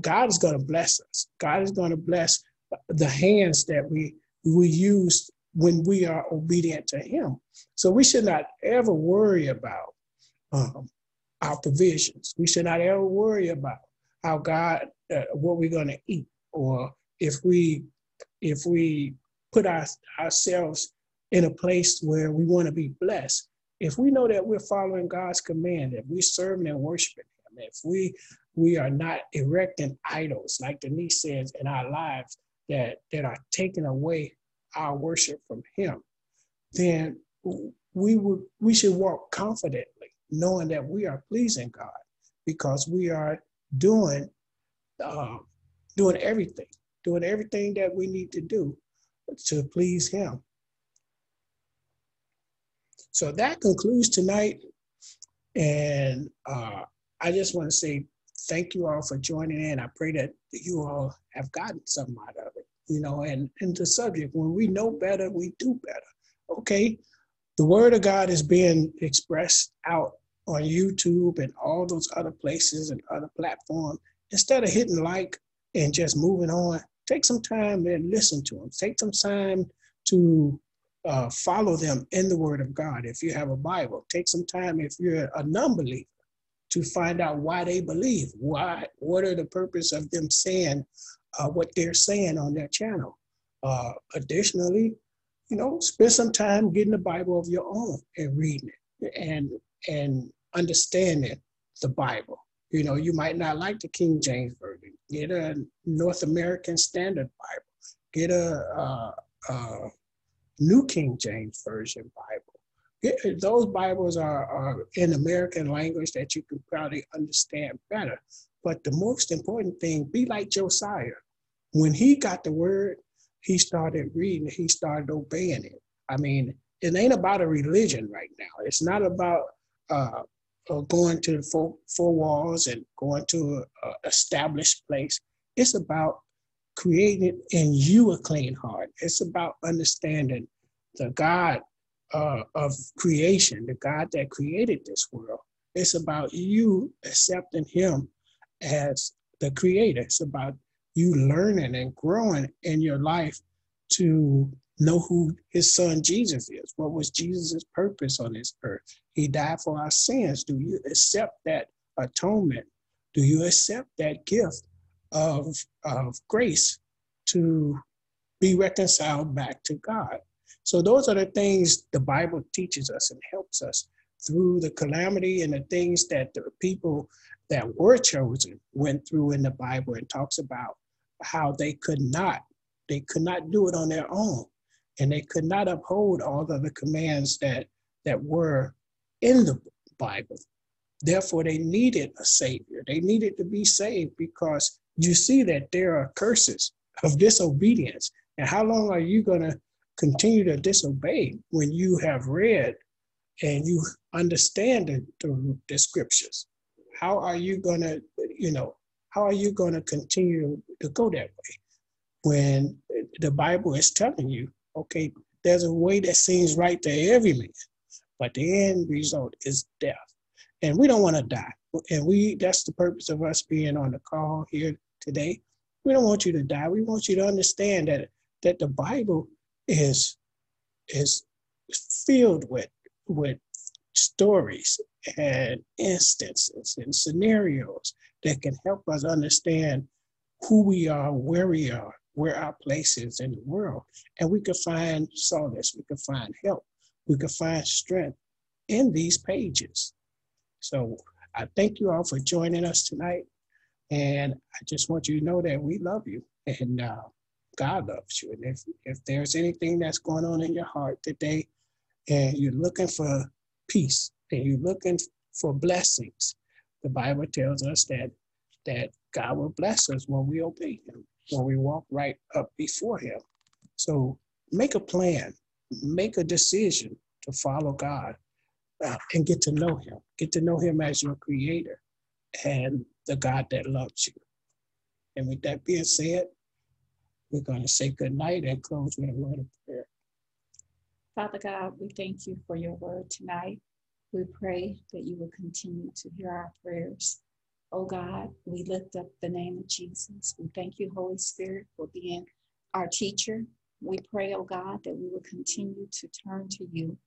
God is going to bless us. God is going to bless the hands that we we use when we are obedient to Him. So we should not ever worry about um, our provisions. We should not ever worry about how God, uh, what we're going to eat, or if we, if we put our, ourselves in a place where we want to be blessed. If we know that we're following God's command, if we're serving and worshiping Him, if we we are not erecting idols, like Denise says, in our lives that that are taking away our worship from Him, then we would we should walk confidently knowing that we are pleasing God because we are doing uh, doing everything, doing everything that we need to do to please Him. So that concludes tonight, and uh, I just want to say thank you all for joining in. I pray that you all have gotten something out of it, you know. And and the subject, when we know better, we do better. Okay, the word of God is being expressed out on YouTube and all those other places and other platforms. Instead of hitting like and just moving on, take some time and listen to them. Take some time to uh, follow them in the Word of God. If you have a Bible, take some time if you're a non-believer to find out why they believe. Why? What are the purpose of them saying uh, what they're saying on their channel? Uh, additionally, you know, spend some time getting the Bible of your own and reading it and and understanding the Bible. You know, you might not like the King James Version. Get a North American Standard Bible. Get a, a New King James Version Bible. Get, those Bibles are, are in American language that you can probably understand better. But the most important thing, be like Josiah. When he got the word, he started reading, he started obeying it. I mean, it ain't about a religion right now. It's not about uh, uh, going to the four, four walls and going to an established place. It's about creating in you a clean heart. It's about understanding the God uh, of creation, the God that created this world. It's about you accepting Him as the creator. It's about you learning and growing in your life to know who his son Jesus is. What was Jesus' purpose on this earth? He died for our sins. Do you accept that atonement? Do you accept that gift of, of grace to be reconciled back to God? So those are the things the Bible teaches us and helps us through the calamity and the things that the people that were chosen went through in the Bible and talks about how they could not, they could not do it on their own and they could not uphold all of the commands that that were in the Bible. Therefore, they needed a savior. They needed to be saved because you see that there are curses of disobedience. And how long are you going to continue to disobey when you have read and you understand the, the, the scriptures? How are you going to, you know, how are you going to continue to go that way when the Bible is telling you okay, there's a way that seems right to every man, but the end result is death. And we don't want to die. And we that's the purpose of us being on the call here today. We don't want you to die. We want you to understand that that the Bible is is filled with with stories and instances and scenarios that can help us understand who we are, where we are, where our place is in the world. And we could find solace, we could find help, we could find strength in these pages. So I thank you all for joining us tonight. And I just want you to know that we love you and uh, God loves you. And if, if there's anything that's going on in your heart today and you're looking for peace and you're looking for blessings, the Bible tells us that that God will bless us when we obey him, when we walk right up before him. So make a plan, make a decision to follow God uh, and get to know him. Get to know him as your creator and the God that loves you. And with that being said, we're going to say good night and close with a word of prayer. Father God, we thank you for your word tonight. We pray that you will continue to hear our prayers. Oh God, we lift up the name of Jesus. We thank you, Holy Spirit, for being our teacher. We pray, oh God, that we will continue to turn to you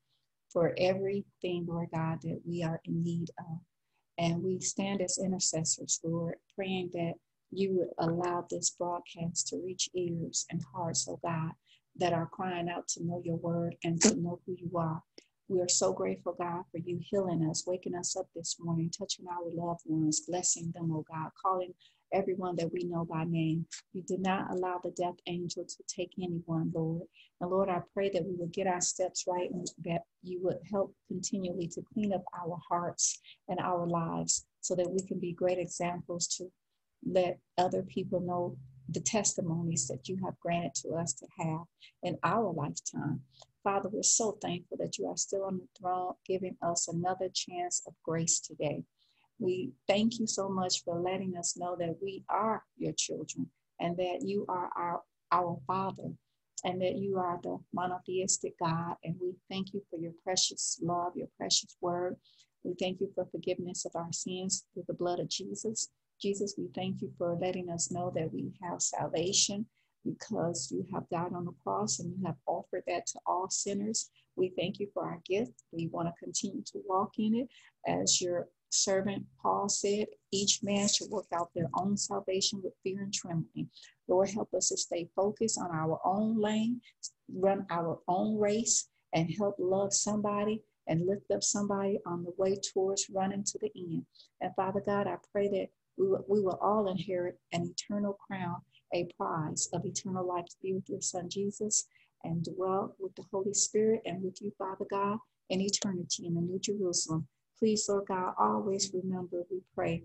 for everything, Lord God, that we are in need of. And we stand as intercessors, Lord, praying that you would allow this broadcast to reach ears and hearts, oh God, that are crying out to know your word and to know who you are. We are so grateful, God, for you healing us, waking us up this morning, touching our loved ones, blessing them, oh God, calling everyone that we know by name. You did not allow the death angel to take anyone, Lord. And Lord, I pray that we will get our steps right and that you would help continually to clean up our hearts and our lives so that we can be great examples to let other people know the testimonies that you have granted to us to have in our lifetime. Father, we're so thankful that you are still on the throne, giving us another chance of grace today. We thank you so much for letting us know that we are your children and that you are our, our Father and that you are the monotheistic God. And we thank you for your precious love, your precious word. We thank you for forgiveness of our sins through the blood of Jesus. Jesus, we thank you for letting us know that we have salvation because you have died on the cross and you have offered that to all sinners. We thank you for our gift. We want to continue to walk in it as your servant Paul said, each man should work out their own salvation with fear and trembling. Lord, help us to stay focused on our own lane, run our own race, and help love somebody and lift up somebody on the way towards running to the end. And Father God, I pray that we will, we will all inherit an eternal crown, a prize of eternal life to be with your Son Jesus and dwell with the Holy Spirit and with you, Father God, in eternity in the New Jerusalem. Please, Lord God, always remember, we pray,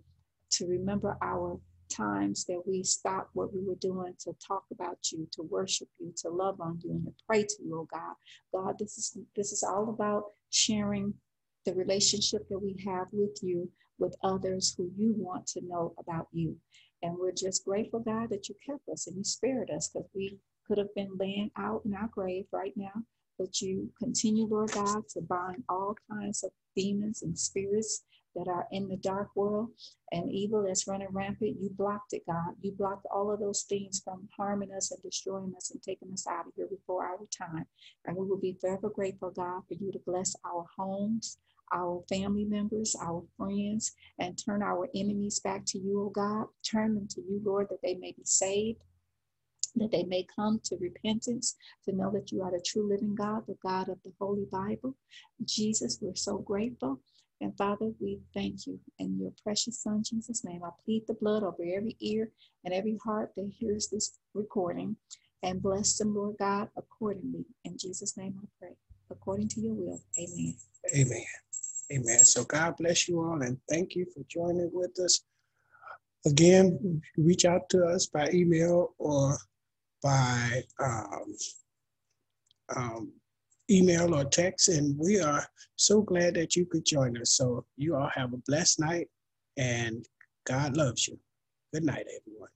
to remember our times that we stopped what we were doing to talk about you, to worship you, to love on you, and to pray to you, oh God. God, this is this is all about sharing the relationship that we have with you with others who you want to know about you. And we're just grateful, God, that you kept us and you spared us because we could have been laying out in our grave right now. But you continue, Lord God, to bind all kinds of demons and spirits that are in the dark world and evil that's running rampant. You blocked it, God. You blocked all of those things from harming us and destroying us and taking us out of here before our time. And we will be forever grateful, God, for you to bless our homes, our family members, our friends, and turn our enemies back to you, oh God. Turn them to you, Lord, that they may be saved that they may come to repentance, to know that you are the true living God, the God of the Holy Bible. Jesus, we're so grateful. And Father, we thank you in your precious Son, Jesus' name. I plead the blood over every ear and every heart that hears this recording and bless them, Lord God, accordingly. In Jesus' name I pray. According to your will. Amen. Amen. Amen. So God bless you all and thank you for joining with us. Again, reach out to us by email or by um, um, email or text. And we are so glad that you could join us. So you all have a blessed night and God loves you. Good night, everyone.